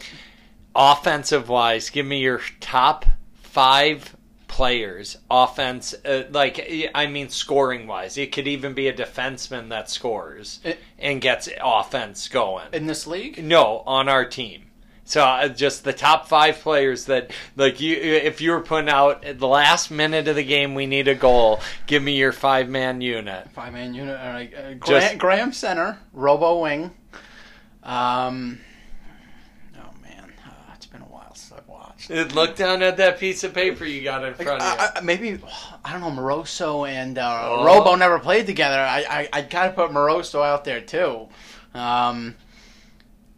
Offensive wise, give me your top five players. Offense, uh, like I mean, scoring wise, it could even be a defenseman that scores It- and gets offense going. In this league, no, on our team. So uh, just the top five players that like you if you were putting out at the last minute of the game we need a goal, give me your five man unit. Five man unit. All right. Uh, Gra- Just- Graham Center, Robo Wing. Um. Oh man, uh, it's been a while since I've watched. Look down at that piece of paper you got in Like, front of you. I, I, maybe I don't know. Moroso and uh, Oh. Robo never played together. I I, I gotta put Moroso out there too. Um.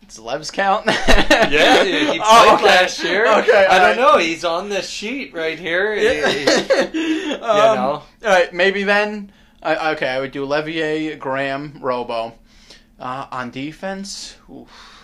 Does Levs count? Yeah, he played Oh, okay. last year. Okay, I don't know. He's on this sheet right here. you know. All right, maybe then. I, okay, I would do Levier, Graham, Robo. Uh, on defense, oof,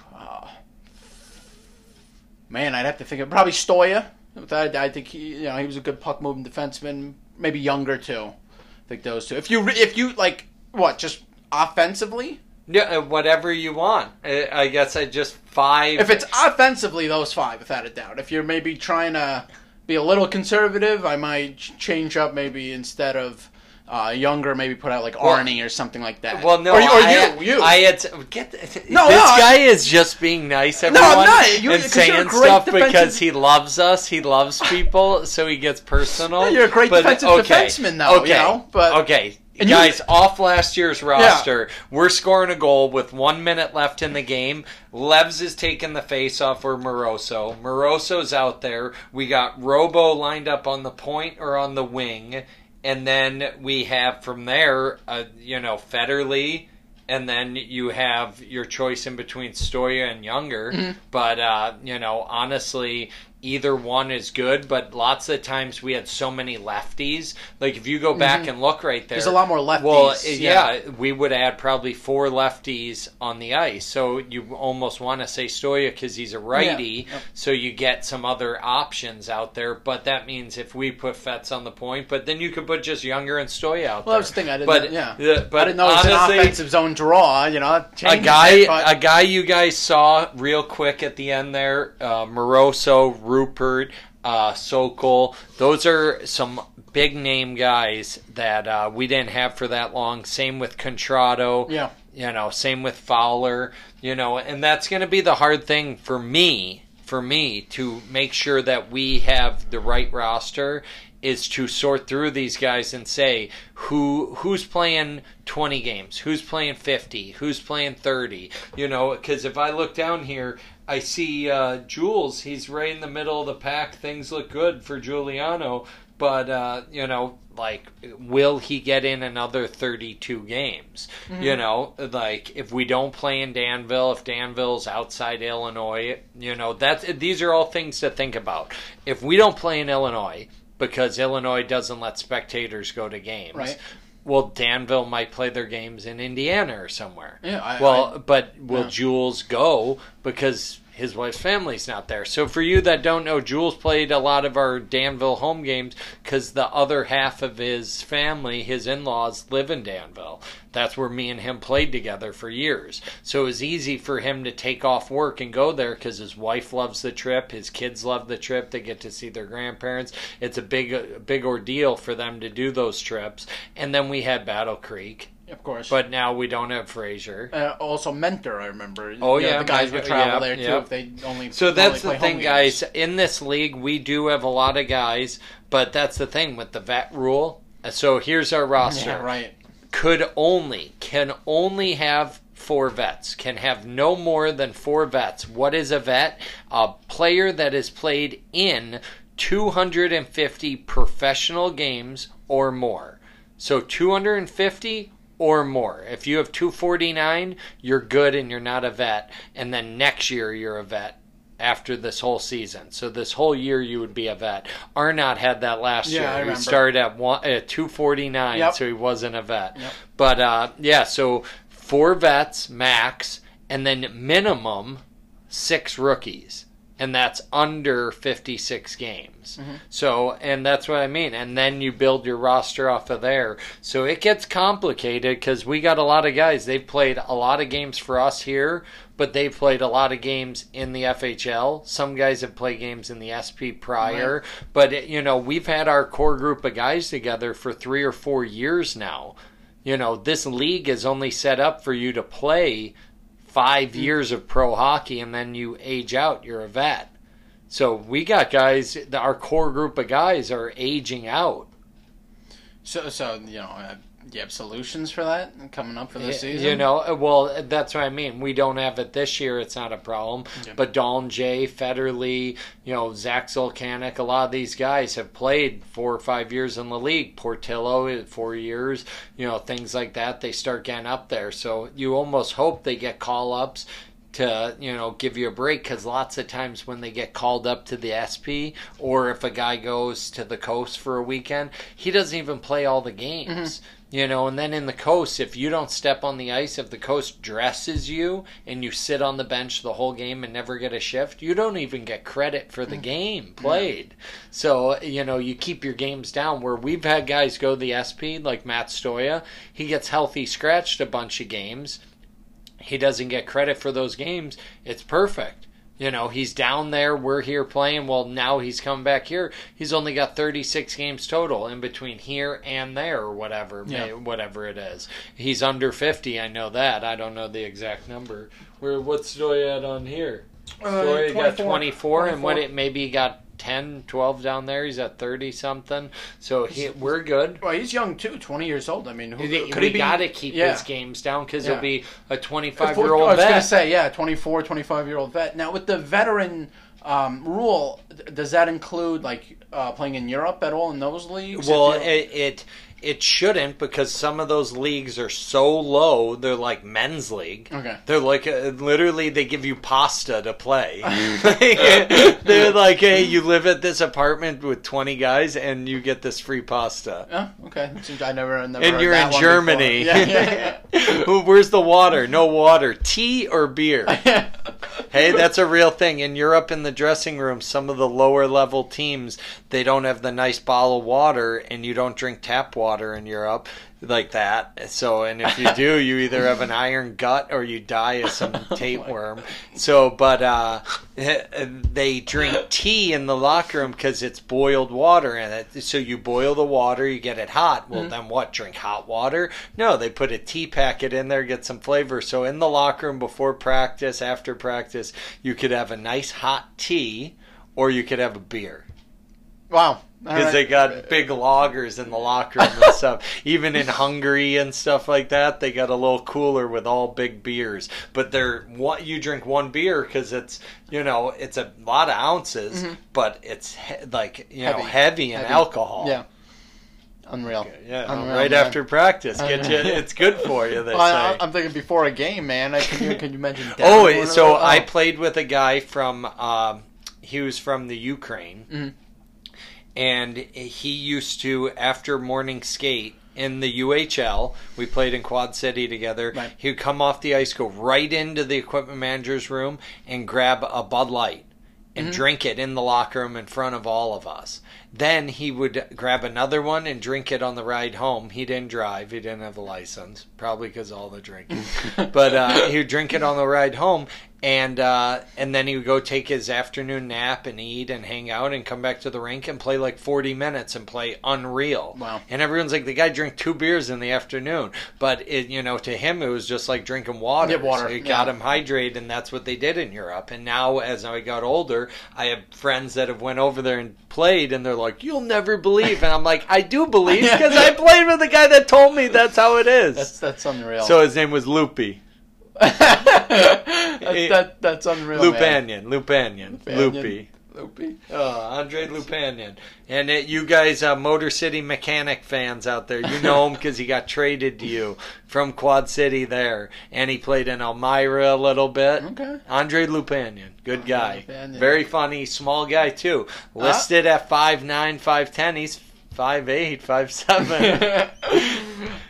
man, I'd have to think of probably Stoya. I, I think he, you know, he was a good puck moving defenseman. Maybe younger too. I think those two. If you if you like, what, just offensively? Yeah, uh, whatever you want. Uh, I guess I just five. If it's offensively, those five, without a doubt. If you're maybe trying to be a little conservative, I might change up maybe instead of uh, younger, maybe put out like Well- Arnie or something like that. well, no, or, you- or I, you, you. I had to, get No, this no, I- guy is just being nice. No, I'm not. You- and saying stuff defensive- because he loves us. He loves people, so he gets personal. Yeah, you're a great But, defensive okay, defenseman, though, Okay, you know, but- okay. And you- Guys, off last year's roster, we're scoring a goal with one minute left in the game. Levs is taking the face off for Moroso. Moroso's out there. We got Robo lined up on the point or on the wing. And then we have from there, uh, you know, Federley. And then you have your choice in between Stoya and Younger. Mm-hmm. But, uh, you know, honestly, either one is good. But lots of times we had so many lefties. Like, if you go back and look right there. Mm-hmm. There's a lot more lefties. Well, yeah. yeah, we would add probably four lefties on the ice. So you almost want to say Stoya because he's a righty. Yep. So you get some other options out there. But that means if we put Fets on the point, but then you could put just Younger and Stoya out Well, there. that was the thing. I didn't. But yeah. yeah, but I didn't know it was an offensive zone draw. You know, a guy, it, but- a guy you guys saw real quick at the end there, uh, Moroso, Rupert, uh, Sokol. Those are some big name guys that uh, we didn't have for that long. Same with Contrado. yeah. You know, same with Fowler. You know, and that's going to be the hard thing for me. For me to make sure that we have the right roster is to sort through these guys and say who who's playing 20 games, who's playing 50, who's playing 30. You know, because if I look down here, I see uh, Jules. He's right in the middle of the pack. Things look good for Giuliano, but uh, you know, like, will he get in another 32 games? You know, like if we don't play in Danville, if Danville's outside Illinois, you know, that's these are all things to think about. If we don't play in Illinois because Illinois doesn't let spectators go to games. Right. Well, Danville might play their games in Indiana or somewhere. Yeah, I- well, I- but will yeah. Jules go because his wife's family's not there. So for you that don't know, Jules played a lot of our Danville home games because the other half of his family, his in-laws, live in Danville. That's where me and him played together for years. So it was easy for him to take off work and go there because his wife loves the trip, his kids love the trip. They get to see their grandparents. It's a big, big ordeal for them to do those trips. And then we had Battle Creek. Of course. But now we don't have Fraser. Uh, also, Mentor, I remember. Oh, You know, yeah, the guys would travel yeah, there too yeah. if they only. So only that's play the thing, guys. In this league, we do have a lot of guys, but that's the thing with the vet rule. So here's our roster. Yeah, right. Could only, can only have four vets, can have no more than four vets. What is a vet? A player that has played in 250 professional games or more. So 250 or more. If you have 249, you're good and you're not a vet. And then next year you're a vet after this whole season. So this whole year you would be a vet. Arnott had that last Yeah, year. I he started at one at 249, Yep. so he wasn't a vet. Yep. But uh, yeah, so four vets max, and then minimum six rookies, and that's under 56 games. Mm-hmm. So, and that's what I mean. And then you build your roster off of there. So it gets complicated because we got a lot of guys. They've played a lot of games for us here, but they've played a lot of games in the FHL. Some guys have played games in the SP prior. But, it, you know, we've had our core group of guys together for three or four years now. You know, this league is only set up for you to play five years of pro hockey and then you age out, you're a vet. So we got guys, our core group of guys are aging out. So, so you know, you have solutions for that coming up for this season? You know, uh, well, that's what I mean. We don't have it this year. It's not a problem. Yeah. But Dalton Jay, Federley, you know, Zach Zolkanik, a lot of these guys have played four or five years in the league. Portillo, uh, four years, you know, things like that. They start getting up there. So you almost hope they get call ups to you know give you a break because lots of times when they get called up to the SP or if a guy goes to the coast for a weekend, he doesn't even play all the games. Mm-hmm. You know, and then in the coast, if you don't step on the ice, if the coast dresses you and you sit on the bench the whole game and never get a shift, you don't even get credit for the mm. game played. So, you know, you keep your games down. Where we've had guys go the SP, like Matt Stoya, he gets healthy scratched a bunch of games he doesn't get credit for those games, it's perfect. You know, he's down there, we're here playing. Well, now he's come back here. He's only got 36 games total in between here and there, or whatever, Yeah. may- whatever it is. He's under 50, I know that. I don't know the exact number. Where What's Stoy at on here? Uh, Stoy got 24, and what it maybe got 10, 12 down there. He's at 30 something. So he, we're good. Well, he's young too, twenty years old. I mean, who, We, could he be? got to keep yeah. his games down because Yeah. he'll be a 25 year old I was going to say, yeah, 24, 25 year old vet. Now, with the veteran um, rule, does that include like uh, playing in Europe at all in those leagues? Well, it, it it shouldn't because some of those leagues are so low. They're like men's league. Okay. They're like uh, literally they give you pasta to play. They're like, hey, you live at this apartment with twenty guys and you get this free pasta. Oh, okay. I never, never And you're in Germany. before. Yeah, yeah, Where's the water? No water. Tea or beer? Hey, that's a real thing. In Europe, in the dressing room, some of the lower level teams they don't have the nice bottle of water, and you don't drink tap water in Europe like that. So, and if you do, you either have an iron gut or you die of some tapeworm. So, but uh, they drink tea in the locker room because it's boiled water in it. So you boil the water, you get it hot. Well, then what? Drink hot water? No, they put a tea packet in there, get some flavor. So in the locker room before practice, after practice, you could have a nice hot tea, or you could have a beer Wow. Because they got big loggers in the locker room and stuff. Even in Hungary and stuff like that, they got a little cooler with all big beers. But they're what you drink one beer because it's you know it's a lot of ounces, but it's he- like you know Heavy. heavy in Heavy. alcohol. Yeah. Unreal. Yeah, Unreal, right man. after practice, get you. It's good for you. They Well, I. I'm thinking before a game, man. I, can, you, can you mention? Oh, so? I played with a guy from. Um, he was from the Ukraine, Mhm. And he used to after morning skate. in the UHL. We played in Quad City together. Right. He would come off the ice, go right into the equipment manager's room, and grab a Bud Light and drink it in the locker room in front of all of us. Then he would grab another one and drink it on the ride home. He didn't drive. He didn't have a license, probably because all the drinking. but uh, he would drink it on the ride home, and uh, and then he would go take his afternoon nap and eat and hang out and come back to the rink and play like 40 minutes and play unreal. Wow. And everyone's like, the guy drank two beers in the afternoon, but it you know to him it was just like drinking water. Yeah, water, So it got yeah. him hydrated, and that's what they did in Europe. And now, as I got older, I have friends that have went over there and played, and they're like, "You'll never believe," and I'm like, "I do believe because I played with the guy that told me that's how it is." That's that's unreal. so his name was Loopy. that's, that, that's unreal. man. Lupanian, Lupanian, Lupanian. Loopy. Loopy. Uh, Andre Lupanian. And it, you guys, uh, Motor City mechanic fans out there, you know him because he got traded to you from Quad City there. And he played in Elmira a little bit. Okay. Andre Lupanian. Good guy. Lupanian. Very funny, small guy, too. Listed at 5'9, 5'10. He's 5'8, 5'7.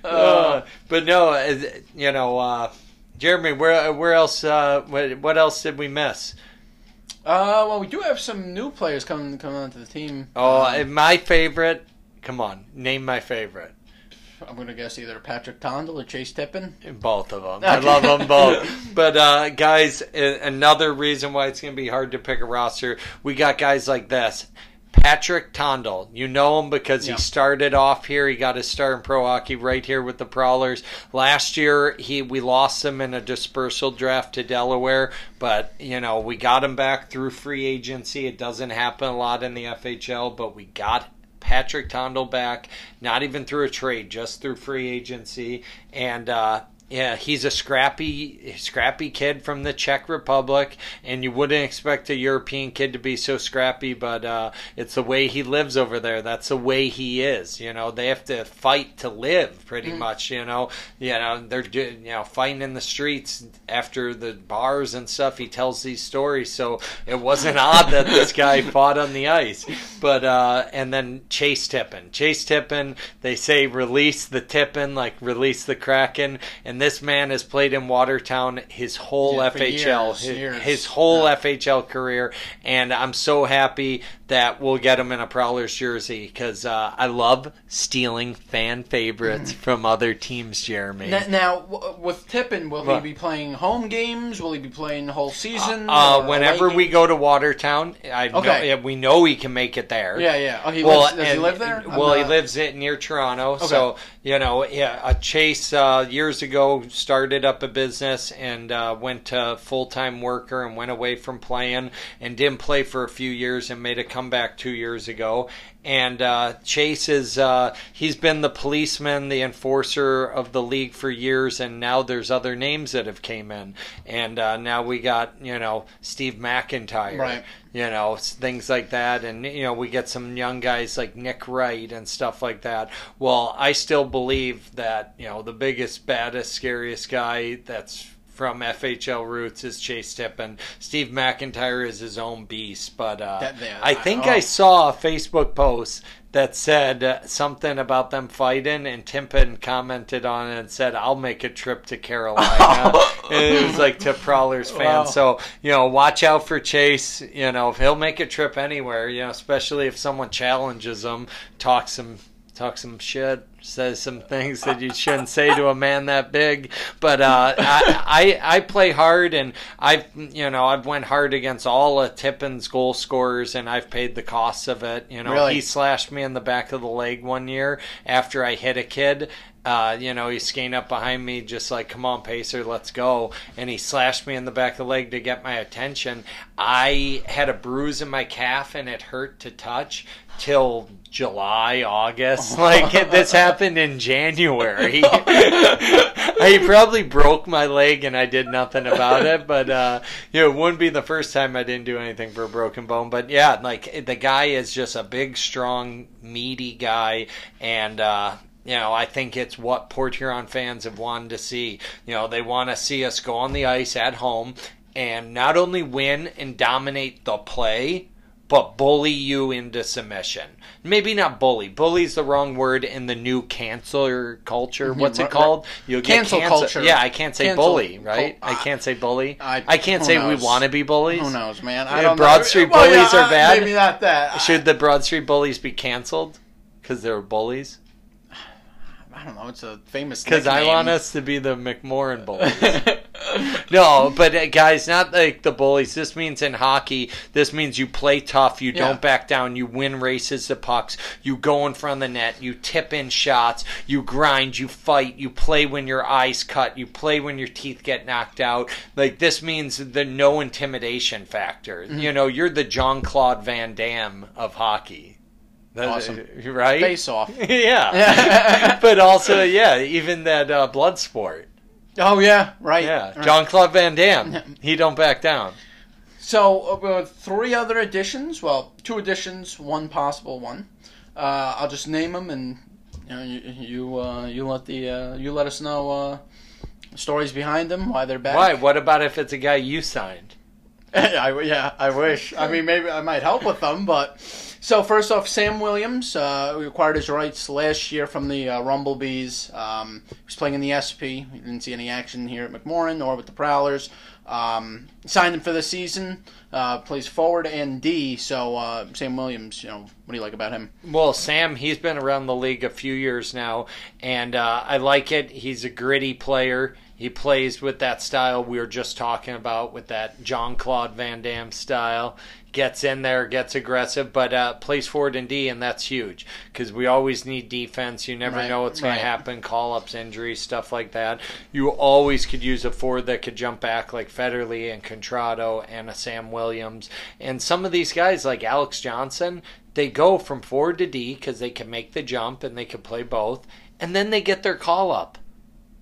Uh, but no, uh, you know, uh, Jeremy, where where else? Uh, what, what else did we miss? Uh, well, we do have some new players coming coming onto the team. Oh, Um, my favorite. Come on, name my favorite. I'm gonna guess either Patrick Tondel or Chase Tippin. Both of them. I love them both. But uh, guys, another reason why it's going to be hard to pick a roster. We got guys like this. Patrick Tondal. you know him because Yeah. he started off here. He got his start in pro hockey right here with the Prowlers. Last year, he we lost him in a dispersal draft to Delaware, but you know we got him back through free agency. It doesn't happen a lot in the FHL, but we got Patrick Tondel back, not even through a trade, just through free agency. And uh, yeah, he's a scrappy, scrappy kid from the Czech Republic, and you wouldn't expect a European kid to be so scrappy, but uh, it's the way he lives over there. That's the way he is. You know, they have to fight to live, pretty much. You know, you know they're you know fighting in the streets after the bars and stuff. He tells these stories, so it wasn't odd that this guy fought on the ice. But uh, and then Chase Tippin, Chase Tippin. They say release the Tippin, like release the Kraken, and this man has played in Watertown his whole Yeah, FHL, years, his, years. his whole Yeah. FHL career, and I'm so happy that we'll get him in a Prowlers jersey because uh, I love stealing fan favorites from other teams. Jeremy, Now, w- with Tippin, will What? he be playing home games? Will he be playing the whole season? uh, or whenever we games? go to Watertown, I Okay. yeah, we know he can make it there. Yeah, yeah. Oh, he well, lives, does he live there? Well, he lives it near Toronto. So you know, uh, Chase uh, years ago started up a business and uh, went to full time worker and went away from playing and didn't play for a few years and made a comeback two years ago. And uh, Chase is uh, he's been the policeman, the enforcer of the league for years, and now there's other names that have came in, and uh, now we got you know Steve McIntyre, Right. you know things like that. And you know we get some young guys like nick wright and stuff like that. Well i still believe that you know the biggest baddest scariest guy that's from FHL roots is Chase Tippin. Steve McIntyre is his own beast, but uh, That- that- I think oh. I saw a Facebook post that said uh, something about them fighting, and Tippin commented on it and said, "I'll make a trip to Carolina." it was like to Prowlers fans. Wow. So you know, watch out for Chase. You know, if he'll make a trip anywhere, you know, especially if someone challenges him, talks some talk some shit, says some things that you shouldn't say to a man that big. But uh, I, I I play hard, and I've you know I've went hard against all of Tippin's goal scorers, and I've paid the costs of it. You know, Really? he slashed me in the back of the leg one year after I hit a kid. Uh, you know, he's skating up behind me, just like, "Come on, Pacer, let's go!" And he slashed me in the back of the leg to get my attention. I had a bruise in my calf, and it hurt to touch till July, August. Like this happened in January. he probably broke my leg, and I did nothing about it. But uh, you know, it wouldn't be the first time I didn't do anything for a broken bone. But yeah, like the guy is just a big, strong, meaty guy, and. uh you know, I think it's what Port Huron fans have wanted to see. You know, they want to see us go on the ice at home and not only win and dominate the play, but bully you into submission. Maybe not bully. Bully's the wrong word in the new canceler culture. Mm-hmm. What's it called? You'll Cancel cancel- culture. Yeah, I can't say Cancel bully, right? I can't say bully. I- I, can't say knows? we want to be bullies. Who knows, man? I don't Broad know. Street Well, bullies yeah, are bad? Maybe not that. Should the Broad Street bullies be canceled because they were bullies? I don't know. It's a famous. Because I want us to be the McMorran bullies. no, but uh, guys, not like the bullies. This means in hockey, this means you play tough, you Yeah. don't back down, you win races to pucks, you go in front of the net, you tip in shots, you grind, you fight, you play when your eyes cut, you play when your teeth get knocked out. Like this means the no intimidation factor. Mm-hmm. You know, you're the Jean Claude Van Damme of hockey. Awesome. right? face off. yeah. but also, yeah, even that uh, blood sport. Oh yeah, right. Yeah, right. John Claude Van Damme. He don't back down. So uh, three other additions. Well, two additions, one possible one. Uh, I'll just name them, and you know, you you, uh, you let the uh, you let us know uh, stories behind them, why they're back. Why? What about if it's a guy you signed? I, yeah, I wish. I mean, maybe I might help with them, but so first off, Sam Williams uh, we acquired his rights last year from the uh, Rumblebees. Um, he was playing in the SP. We didn't see any action here at McMorran or with the Prowlers. Um, signed him for the season. Uh, plays forward and D. So uh, Sam Williams, you know, what do you like about him? Well, Sam, he's been around the league a few years now, and uh, I like it. He's a gritty player. He plays with that style we were just talking about, with that John Claude Van Damme style. Gets in there, gets aggressive, but uh, plays forward and D, and that's huge because we always need defense. You never Right, know what's going to happen, call ups, injuries, stuff like that. You always could use a forward that could jump back like Federley and Contrado and a Sam Williams. And some of these guys, like Alex Johnson, they go from forward to D because they can make the jump and they can play both, and then they get their call up.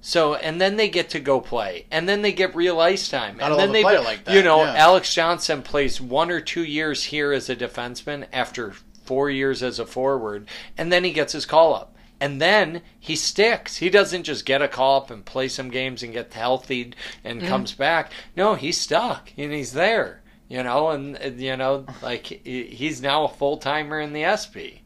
So and then they get to go play, and then they get real ice time, Gotta and then they, player like that, you know, yeah. Alex Johnson plays one or two years here as a defenseman after four years as a forward, and then he gets his call up. And then he sticks. He doesn't just get a call up and play some games and get healthy and Mm-hmm. comes back. No, he's stuck and he's there. You know, and you know, like he's now a full timer in the SP.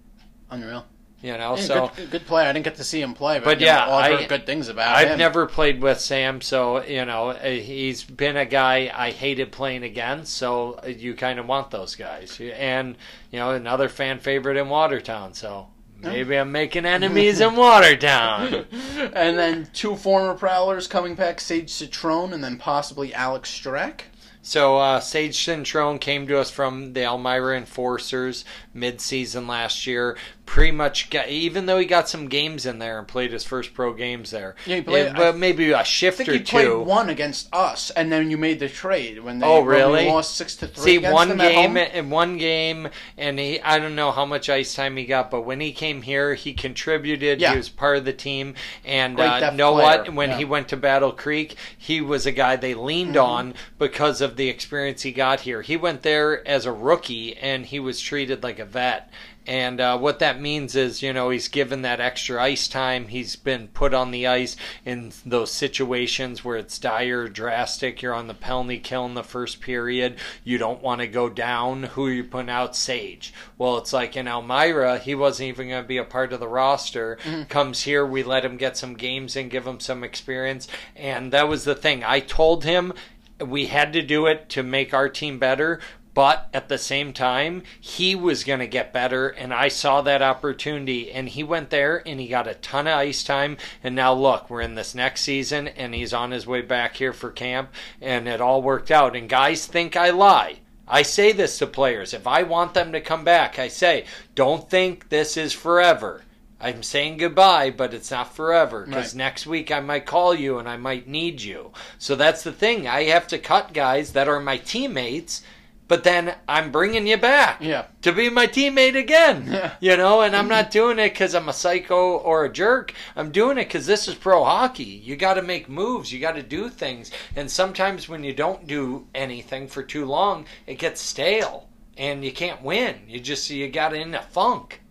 Unreal. You know, Yeah, so good, good player. I didn't get to see him play, but, But you know, yeah, I've I- heard good things about him. I've never played with Sam, so you know uh, he's been a guy I hated playing against. So uh, you kind of want those guys, and you know another fan favorite in Watertown. So maybe I'm making enemies in Watertown. and then two former Prowlers coming back, Sage Centrone and then possibly Alex Strack. So uh, Sage Centrone came to us from the Elmira Enforcers mid-season last year. Pretty much, got, even though he got some games in there and played his first pro games there, Yeah, he played- it- but maybe a shift think or he played two. one against us, and then you made the trade when they Oh, when really? lost six to three. See, one game in one game, and he I don't know how much ice time he got, but when he came here, he contributed. Yeah. He was part of the team, and uh, know player, what? When yeah. he went to Battle Creek, he was a guy they leaned Mm-hmm. on because of the experience he got here. He went there as a rookie, and he was treated like a vet. And uh, what that means is, you know, he's given that extra ice time. He's been put on the ice in those situations where it's dire, drastic. You're on the penalty kill in the first period. You don't want to go down. Who are you putting out? Sage. Well, it's like in Elmira, he wasn't even going to be a part of the roster. Comes here, we let him get some games and give him some experience. And that was the thing. I told him we had to do it to make our team better. But at the same time, he was going to get better, and I saw that opportunity. And he went there and he got a ton of ice time. And now, look, we're in this next season, and he's on his way back here for camp, and it all worked out. And guys think I lie. I say this to players. If I want them to come back, I say, don't think this is forever. I'm saying goodbye, but it's not forever because Right. next week I might call you and I might need you. So that's the thing. I have to cut guys that are my teammates, but then I'm bringing you back Yeah. to be my teammate again. Yeah. You know, and I'm not doing it because I'm a psycho or a jerk. I'm doing it because this is pro hockey. You got to make moves. You got to do things. And sometimes when you don't do anything for too long, it gets stale and you can't win. You just you got in a funk.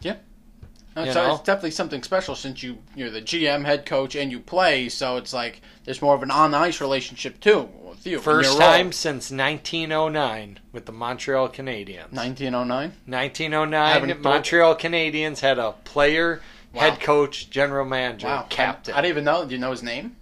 Yeah. It's, know? it's definitely something special since you you're the GM, head coach, and you play. So it's like there's more of an on ice relationship too you. First time since 1909 with the Montreal Canadiens. 1909. 1909, Haven't Montreal Canadiens had a player, Wow. head coach, general manager, Wow, captain. I, I didn't even know. Do you know his name?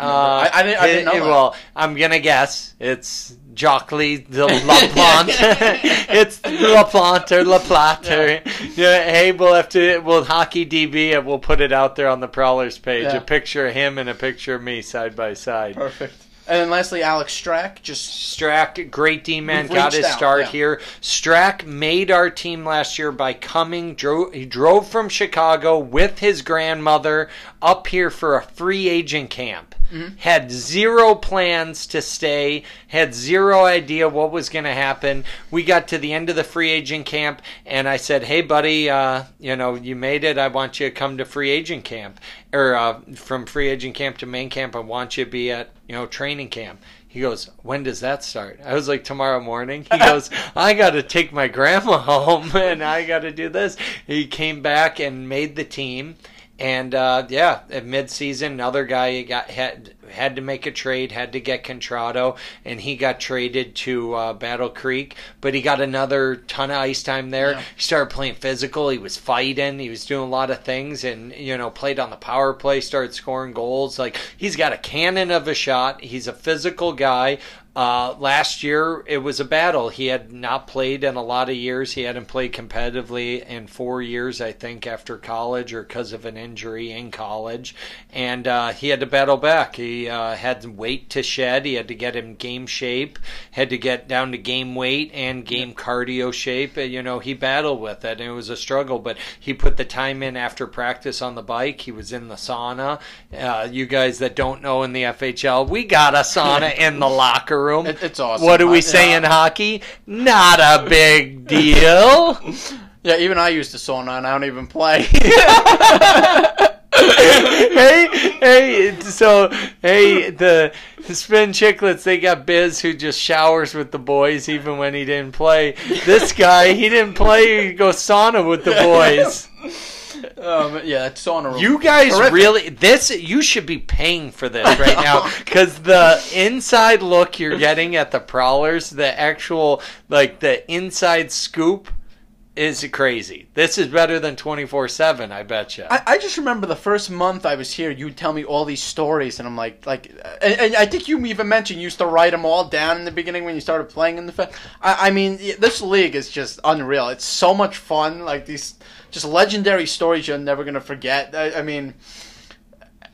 Uh, I- I didn't- I didn't know it- that. Well, I'm gonna guess it's Jockley de Laplante. it's Laplante or Laplante. Or, yeah. Hey, we'll have to. We'll hockey DB it. We'll put it out there on the Prowlers page. Yeah. A picture of him and a picture of me side by side. Perfect. And then lastly, Alex Strack. Just Strack, great D man, got his out, start yeah. here. Strack made our team last year by coming. Drove, he drove from Chicago with his grandmother up here for a free agent camp. Mm-hmm. Had zero plans to stay. Had zero idea what was going to happen. We got to the end of the free agent camp, and I said, "Hey, buddy, uh, you know you made it. I want you to come to free agent camp, or uh, from free agent camp to main camp. I want you to be at you know training camp." He goes, When does that start? I was like, Tomorrow morning. He goes, I got to take my grandma home and I got to do this. He came back and made the team. And uh, yeah, at midseason, another guy got had had to make a trade, had to get Contrado, and he got traded to uh, Battle Creek. But he got another ton of ice time there. Yeah. He started playing physical. He was fighting. He was doing a lot of things, and you know, played on the power play. Started scoring goals. Like he's got a cannon of a shot. He's a physical guy. Uh, last year it was a battle. He had not played in a lot of years. He hadn't played competitively in four years, I think, after college or because of an injury in college, and uh, he had to battle back. He uh, had weight to shed. He had to get in game shape. Had to get down to game weight and game cardio shape. You know, he battled with it, and it was a struggle. But he put the time in after practice on the bike. He was in the sauna. Uh, you guys that don't know in the FHL, we got a sauna in the locker room. It- it's awesome. What do we say yeah. in hockey? Not a big deal. yeah, even I used the sauna and I don't even play. hey, hey, so hey, the Spittin' Chiclets, they got Biz who just showers with the boys even when he didn't play. This guy, he didn't play, he go sauna with the boys. Um, yeah, that sauna room. You guys Terrific. really this you should be paying for this right now cuz the inside look you're getting at the prowlers, the actual like the inside scoop is crazy. This is better than 24/7, I bet you. I, I just remember the first month I was here, you'd tell me all these stories, and I'm like, like, and, and I think you even mentioned you used to write them all down in the beginning when you started playing in the. Fe- I, I mean, this league is just unreal. It's so much fun. Like these, just legendary stories you're never gonna forget. I, I mean,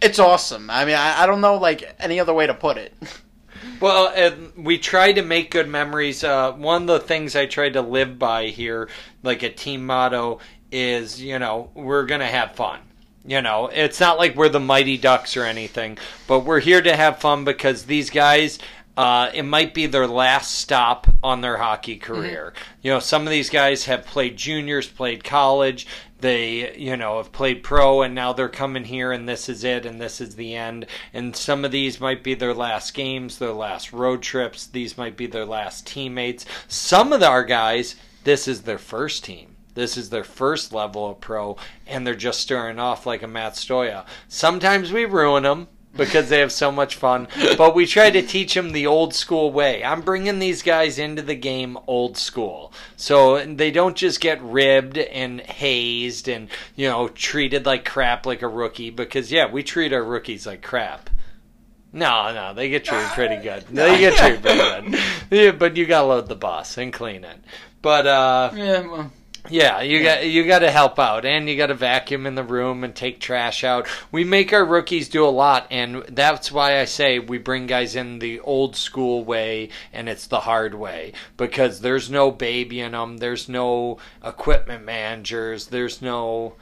it's awesome. I mean, I, I don't know like any other way to put it. Well, we try to make good memories. Uh, one of the things I try to live by here, like a team motto, is you know we're gonna have fun. You know, it's not like we're the Mighty Ducks or anything, but we're here to have fun because these guys. Uh, it might be their last stop on their hockey career. You know, some of these guys have played juniors, played college, they, you know, have played pro, and now they're coming here, and this is it, and this is the end. And some of these might be their last games, their last road trips. These might be their last teammates. Some of our guys, this is their first team. This is their first level of pro, and they're just stirring off like a Matt Stoya. Sometimes we ruin them because they have so much fun, but we try to teach them the old school way. I'm bringing these guys into the game old school, so they don't just get ribbed and hazed and you know treated like crap like a rookie. Because yeah, we treat our rookies like crap. No, no, they get treated pretty good. They get treated pretty good. Yeah, but you gotta load the bus and clean it. But uh, yeah, well, yeah, you got you got to help out, and you got to vacuum in the room and take trash out. We make our rookies do a lot, and that's why I say we bring guys in the old school way, and it's the hard way because there's no babying them, there's no equipment managers, there's no,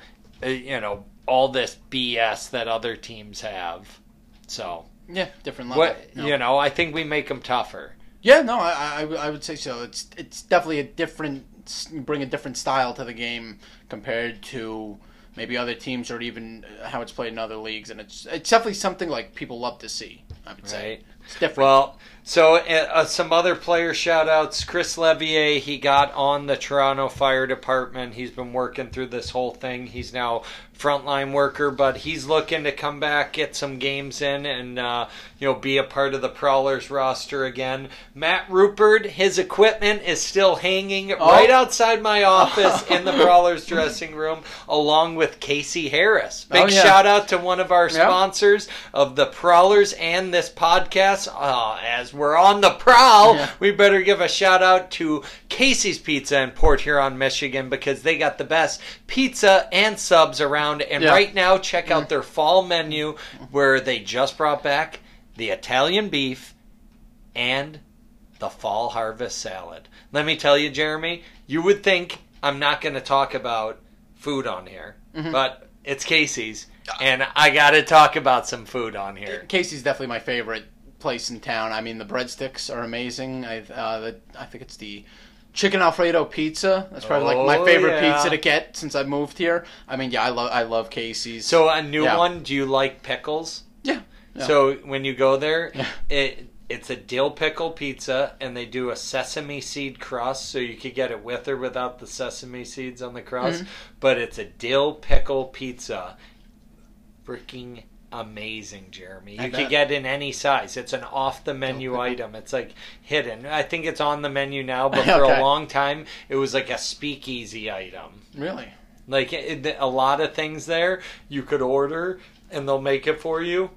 uh, you know, all this BS that other teams have. So yeah, different level. what No. you know, I think we make them tougher. Yeah, no, I, I, I would say so. It's it's definitely a different bring a different style to the game compared to maybe other teams or even how it's played in other leagues, and it's it's definitely something like people love to see. I would say. It's different. Well, so uh, some other player shout outs. Chris Levier, he got on the Toronto Fire Department. He's been working through this whole thing. He's now frontline worker, but he's looking to come back, get some games in, and uh, you know be a part of the Prowlers roster again. Matt Rupert, his equipment is still hanging Oh. right outside my office in the Prowlers dressing room, along with Casey Harris. Big Oh, yeah. shout out to one of our Yep. sponsors of the Prowlers and this podcast. Uh, as we're on the prowl, Yeah. we better give a shout out to Casey's Pizza in Port Huron, Michigan, because they got the best pizza and subs around. And Yeah. Right now, check out their fall menu where they just brought back the Italian beef and the fall harvest salad. Let me tell you, Jeremy, you would think I'm not going to talk about food on here, Mm-hmm. but it's Casey's, and I got to talk about some food on here. Casey's definitely my favorite place in town. I mean, the breadsticks are amazing. I uh, the, I think it's the chicken alfredo pizza. That's probably like my Oh, favorite yeah. pizza to get since I moved here. I mean, yeah, I love I love Casey's. So a new Yeah. one. Do you like pickles? yeah, yeah. So when you go there, it it's a dill pickle pizza, and they do a sesame seed crust, so you could get it with or without the sesame seeds on the crust. Mm-hmm. But it's a dill pickle pizza, freaking amazing, Jeremy. You could get in any size. It's an off the menu item. It's like hidden. I think it's on the menu now, but for Okay. a long time it was like a speakeasy item. really. Like it, a lot of things there you could order and they'll make it for you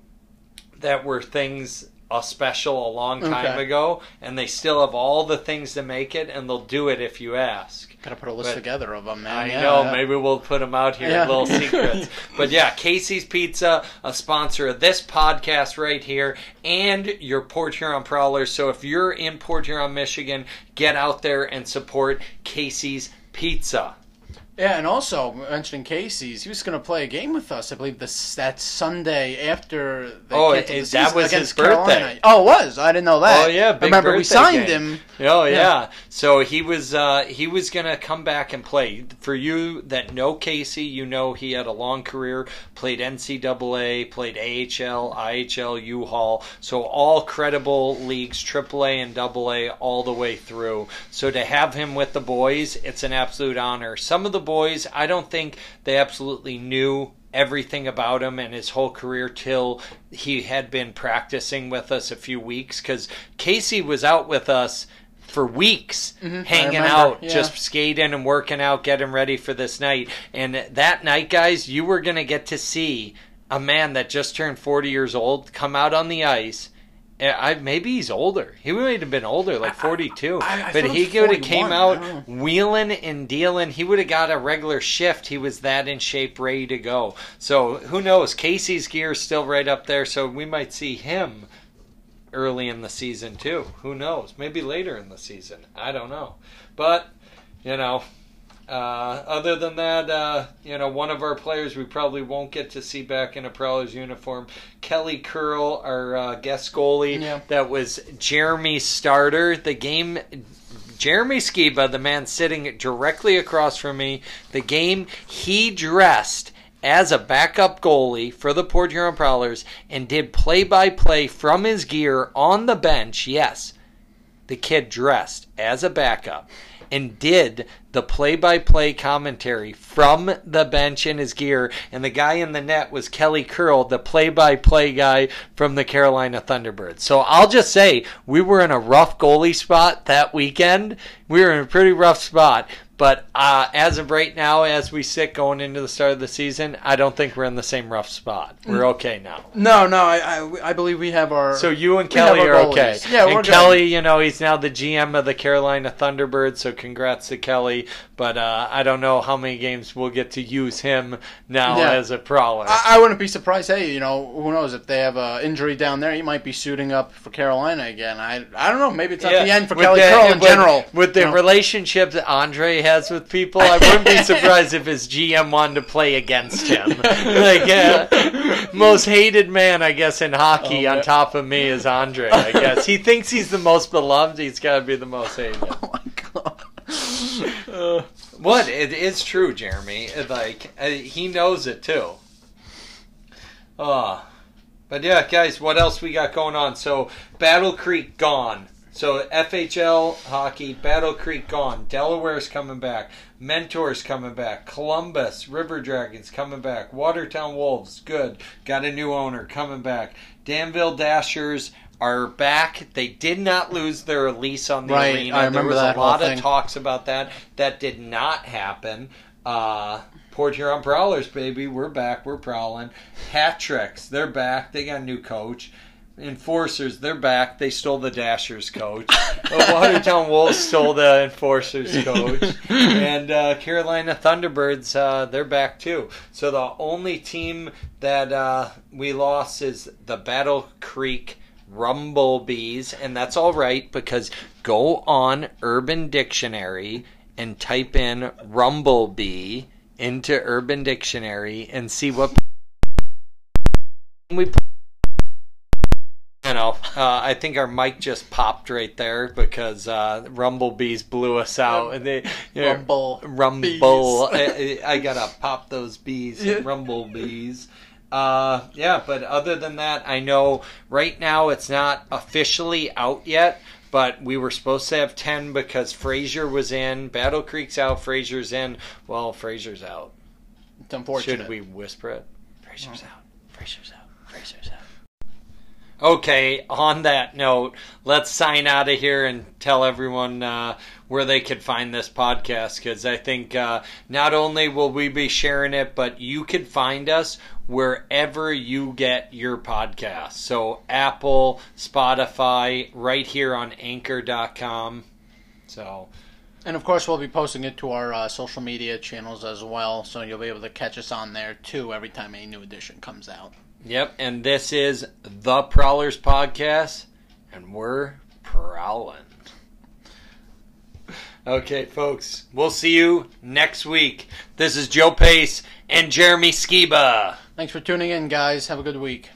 that were things a special a long time Okay. ago and they still have all the things to make it and they'll do it if you ask. Gotta put a list But- together of them, man. I Yeah, know, yeah. maybe we'll put them out here, Yeah. little secrets. but yeah, Casey's Pizza, a sponsor of this podcast right here, and your Port Huron Prowlers. So if you're in Port Huron, Michigan, get out there and support Casey's Pizza. Yeah, and also mentioning Casey's, he was going to play a game with us. I believe this that Sunday after they Oh, canceled the it- that season was his birthday. Carolina. Oh, it was. I didn't know that. Oh yeah, remember we signed game. him. Oh yeah. Yeah. So he was uh, he was gonna come back and play. For you that know Casey, you know he had a long career. Played NCAA, played AHL, IHL, U-Haul. So all credible leagues, AAA and AA, all the way through. So to have him with the boys, it's an absolute honor. Some of the boys, I don't think they absolutely knew everything about him and his whole career till he had been practicing with us a few weeks because Casey was out with us for weeks Mm-hmm. Hanging out yeah. just skating and working out getting ready for this night and that night guys you were going to get to see a man that just turned 40 years old come out on the ice Eh, I, maybe he's older. He might have been older, like 42. I- I but he would have came out wheeling and dealing. He would have got a regular shift. He was that in shape, ready to go. So who knows? Casey's gear is still right up there, so we might see him early in the season too. Who knows? Maybe later in the season. I don't know. But you know, uh, other than that, uh, you know, one of our players we probably won't get to see back in a Prowlers uniform, Kelly Curl, our uh, guest goalie. Yeah. That was Jeremy starter. The game. Jeremy Skiba, the man sitting directly across from me, the game he dressed as a backup goalie for the Port Huron Prowlers and did play by play from his gear on the bench. Yes, the kid dressed as a backup and did the play by play commentary from the bench in his gear. And the guy in the net was Kelly Curl, the play by play guy from the Carolina Thunderbirds. So I'll just say we were in a rough goalie spot that weekend. We were in a pretty rough spot. But uh, as of right now, as we sit going into the start of the season, I don't think we're in the same rough spot. We're okay now. No, no, I, I, I believe we have our. So you and Kelly are okay. Yeah, and we're good. Kelly, you know, he's now the GM of the Carolina Thunderbirds, so congrats to Kelly. But uh, I don't know how many games we'll get to use him now Yeah. as a prowler. I, I wouldn't be surprised. Hey, you know, who knows if they have an injury down there, he might be suiting up for Carolina again. I, I don't know. Maybe it's not the end for with Kelly the- Curl in with- general. With the you know. relationship that Andre has with people, I wouldn't be surprised if his GM wanted to play against him. like, uh, most hated man, I guess, in hockey Oh, on top of me is Andre, I guess. He thinks he's the most beloved, he's got to be the most hated. Oh my god. Uh, What? It is true, Jeremy. Like uh, he knows it too. Oh, But yeah, guys, what else we got going on? So Battle Creek gone. So FHL hockey, Battle Creek gone. Delaware's coming back. Mentors coming back. Columbus River Dragons coming back. Watertown Wolves good. Got a new owner coming back. Danville Dashers are back. They did not lose their lease on the Right, arena. I there was that a lot of talks about that. That did not happen. Uh, Port Huron Prowlers, baby, we're back. We're prowling. Hat Tricks, they're back. They got a new coach. Enforcers, they're back. They stole the Dashers coach. Watertown Wolves stole the Enforcers coach. And uh, Carolina Thunderbirds, uh, they're back too. So the only team that uh, we lost is the Battle Creek Rumblebees. And that's all right because go on Urban Dictionary and type in Rumblebee into Urban Dictionary and see what we you know, uh, I think our mic just popped right there because uh, Rumblebees blew us out. And they, you know, Rumble Rumble. bees. I, I gotta pop those bees. Yeah. Rumblebees. Uh, yeah, but other than that, I know right now it's not officially out yet. But we were supposed to have ten because Fraser was in. Battle Creek's out. Fraser's in. Well, Fraser's out. It's unfortunate. Should we whisper it? Fraser's out. Fraser's out. Fraser's out. Okay, on that note, let's sign out of here and tell everyone uh, where they could find this podcast because I think uh, not only will we be sharing it, but you could find us wherever you get your podcasts. So, Apple, Spotify, right here on anchor.com. So, And of course, we'll be posting it to our uh, social media channels as well, so you'll be able to catch us on there too every time a new edition comes out. Yep, and this is the Prowlers Podcast, and we're prowling. Okay, folks, we'll see you next week. This is Joe Pace and Jeremy Skiba. Thanks for tuning in, guys. Have a good week.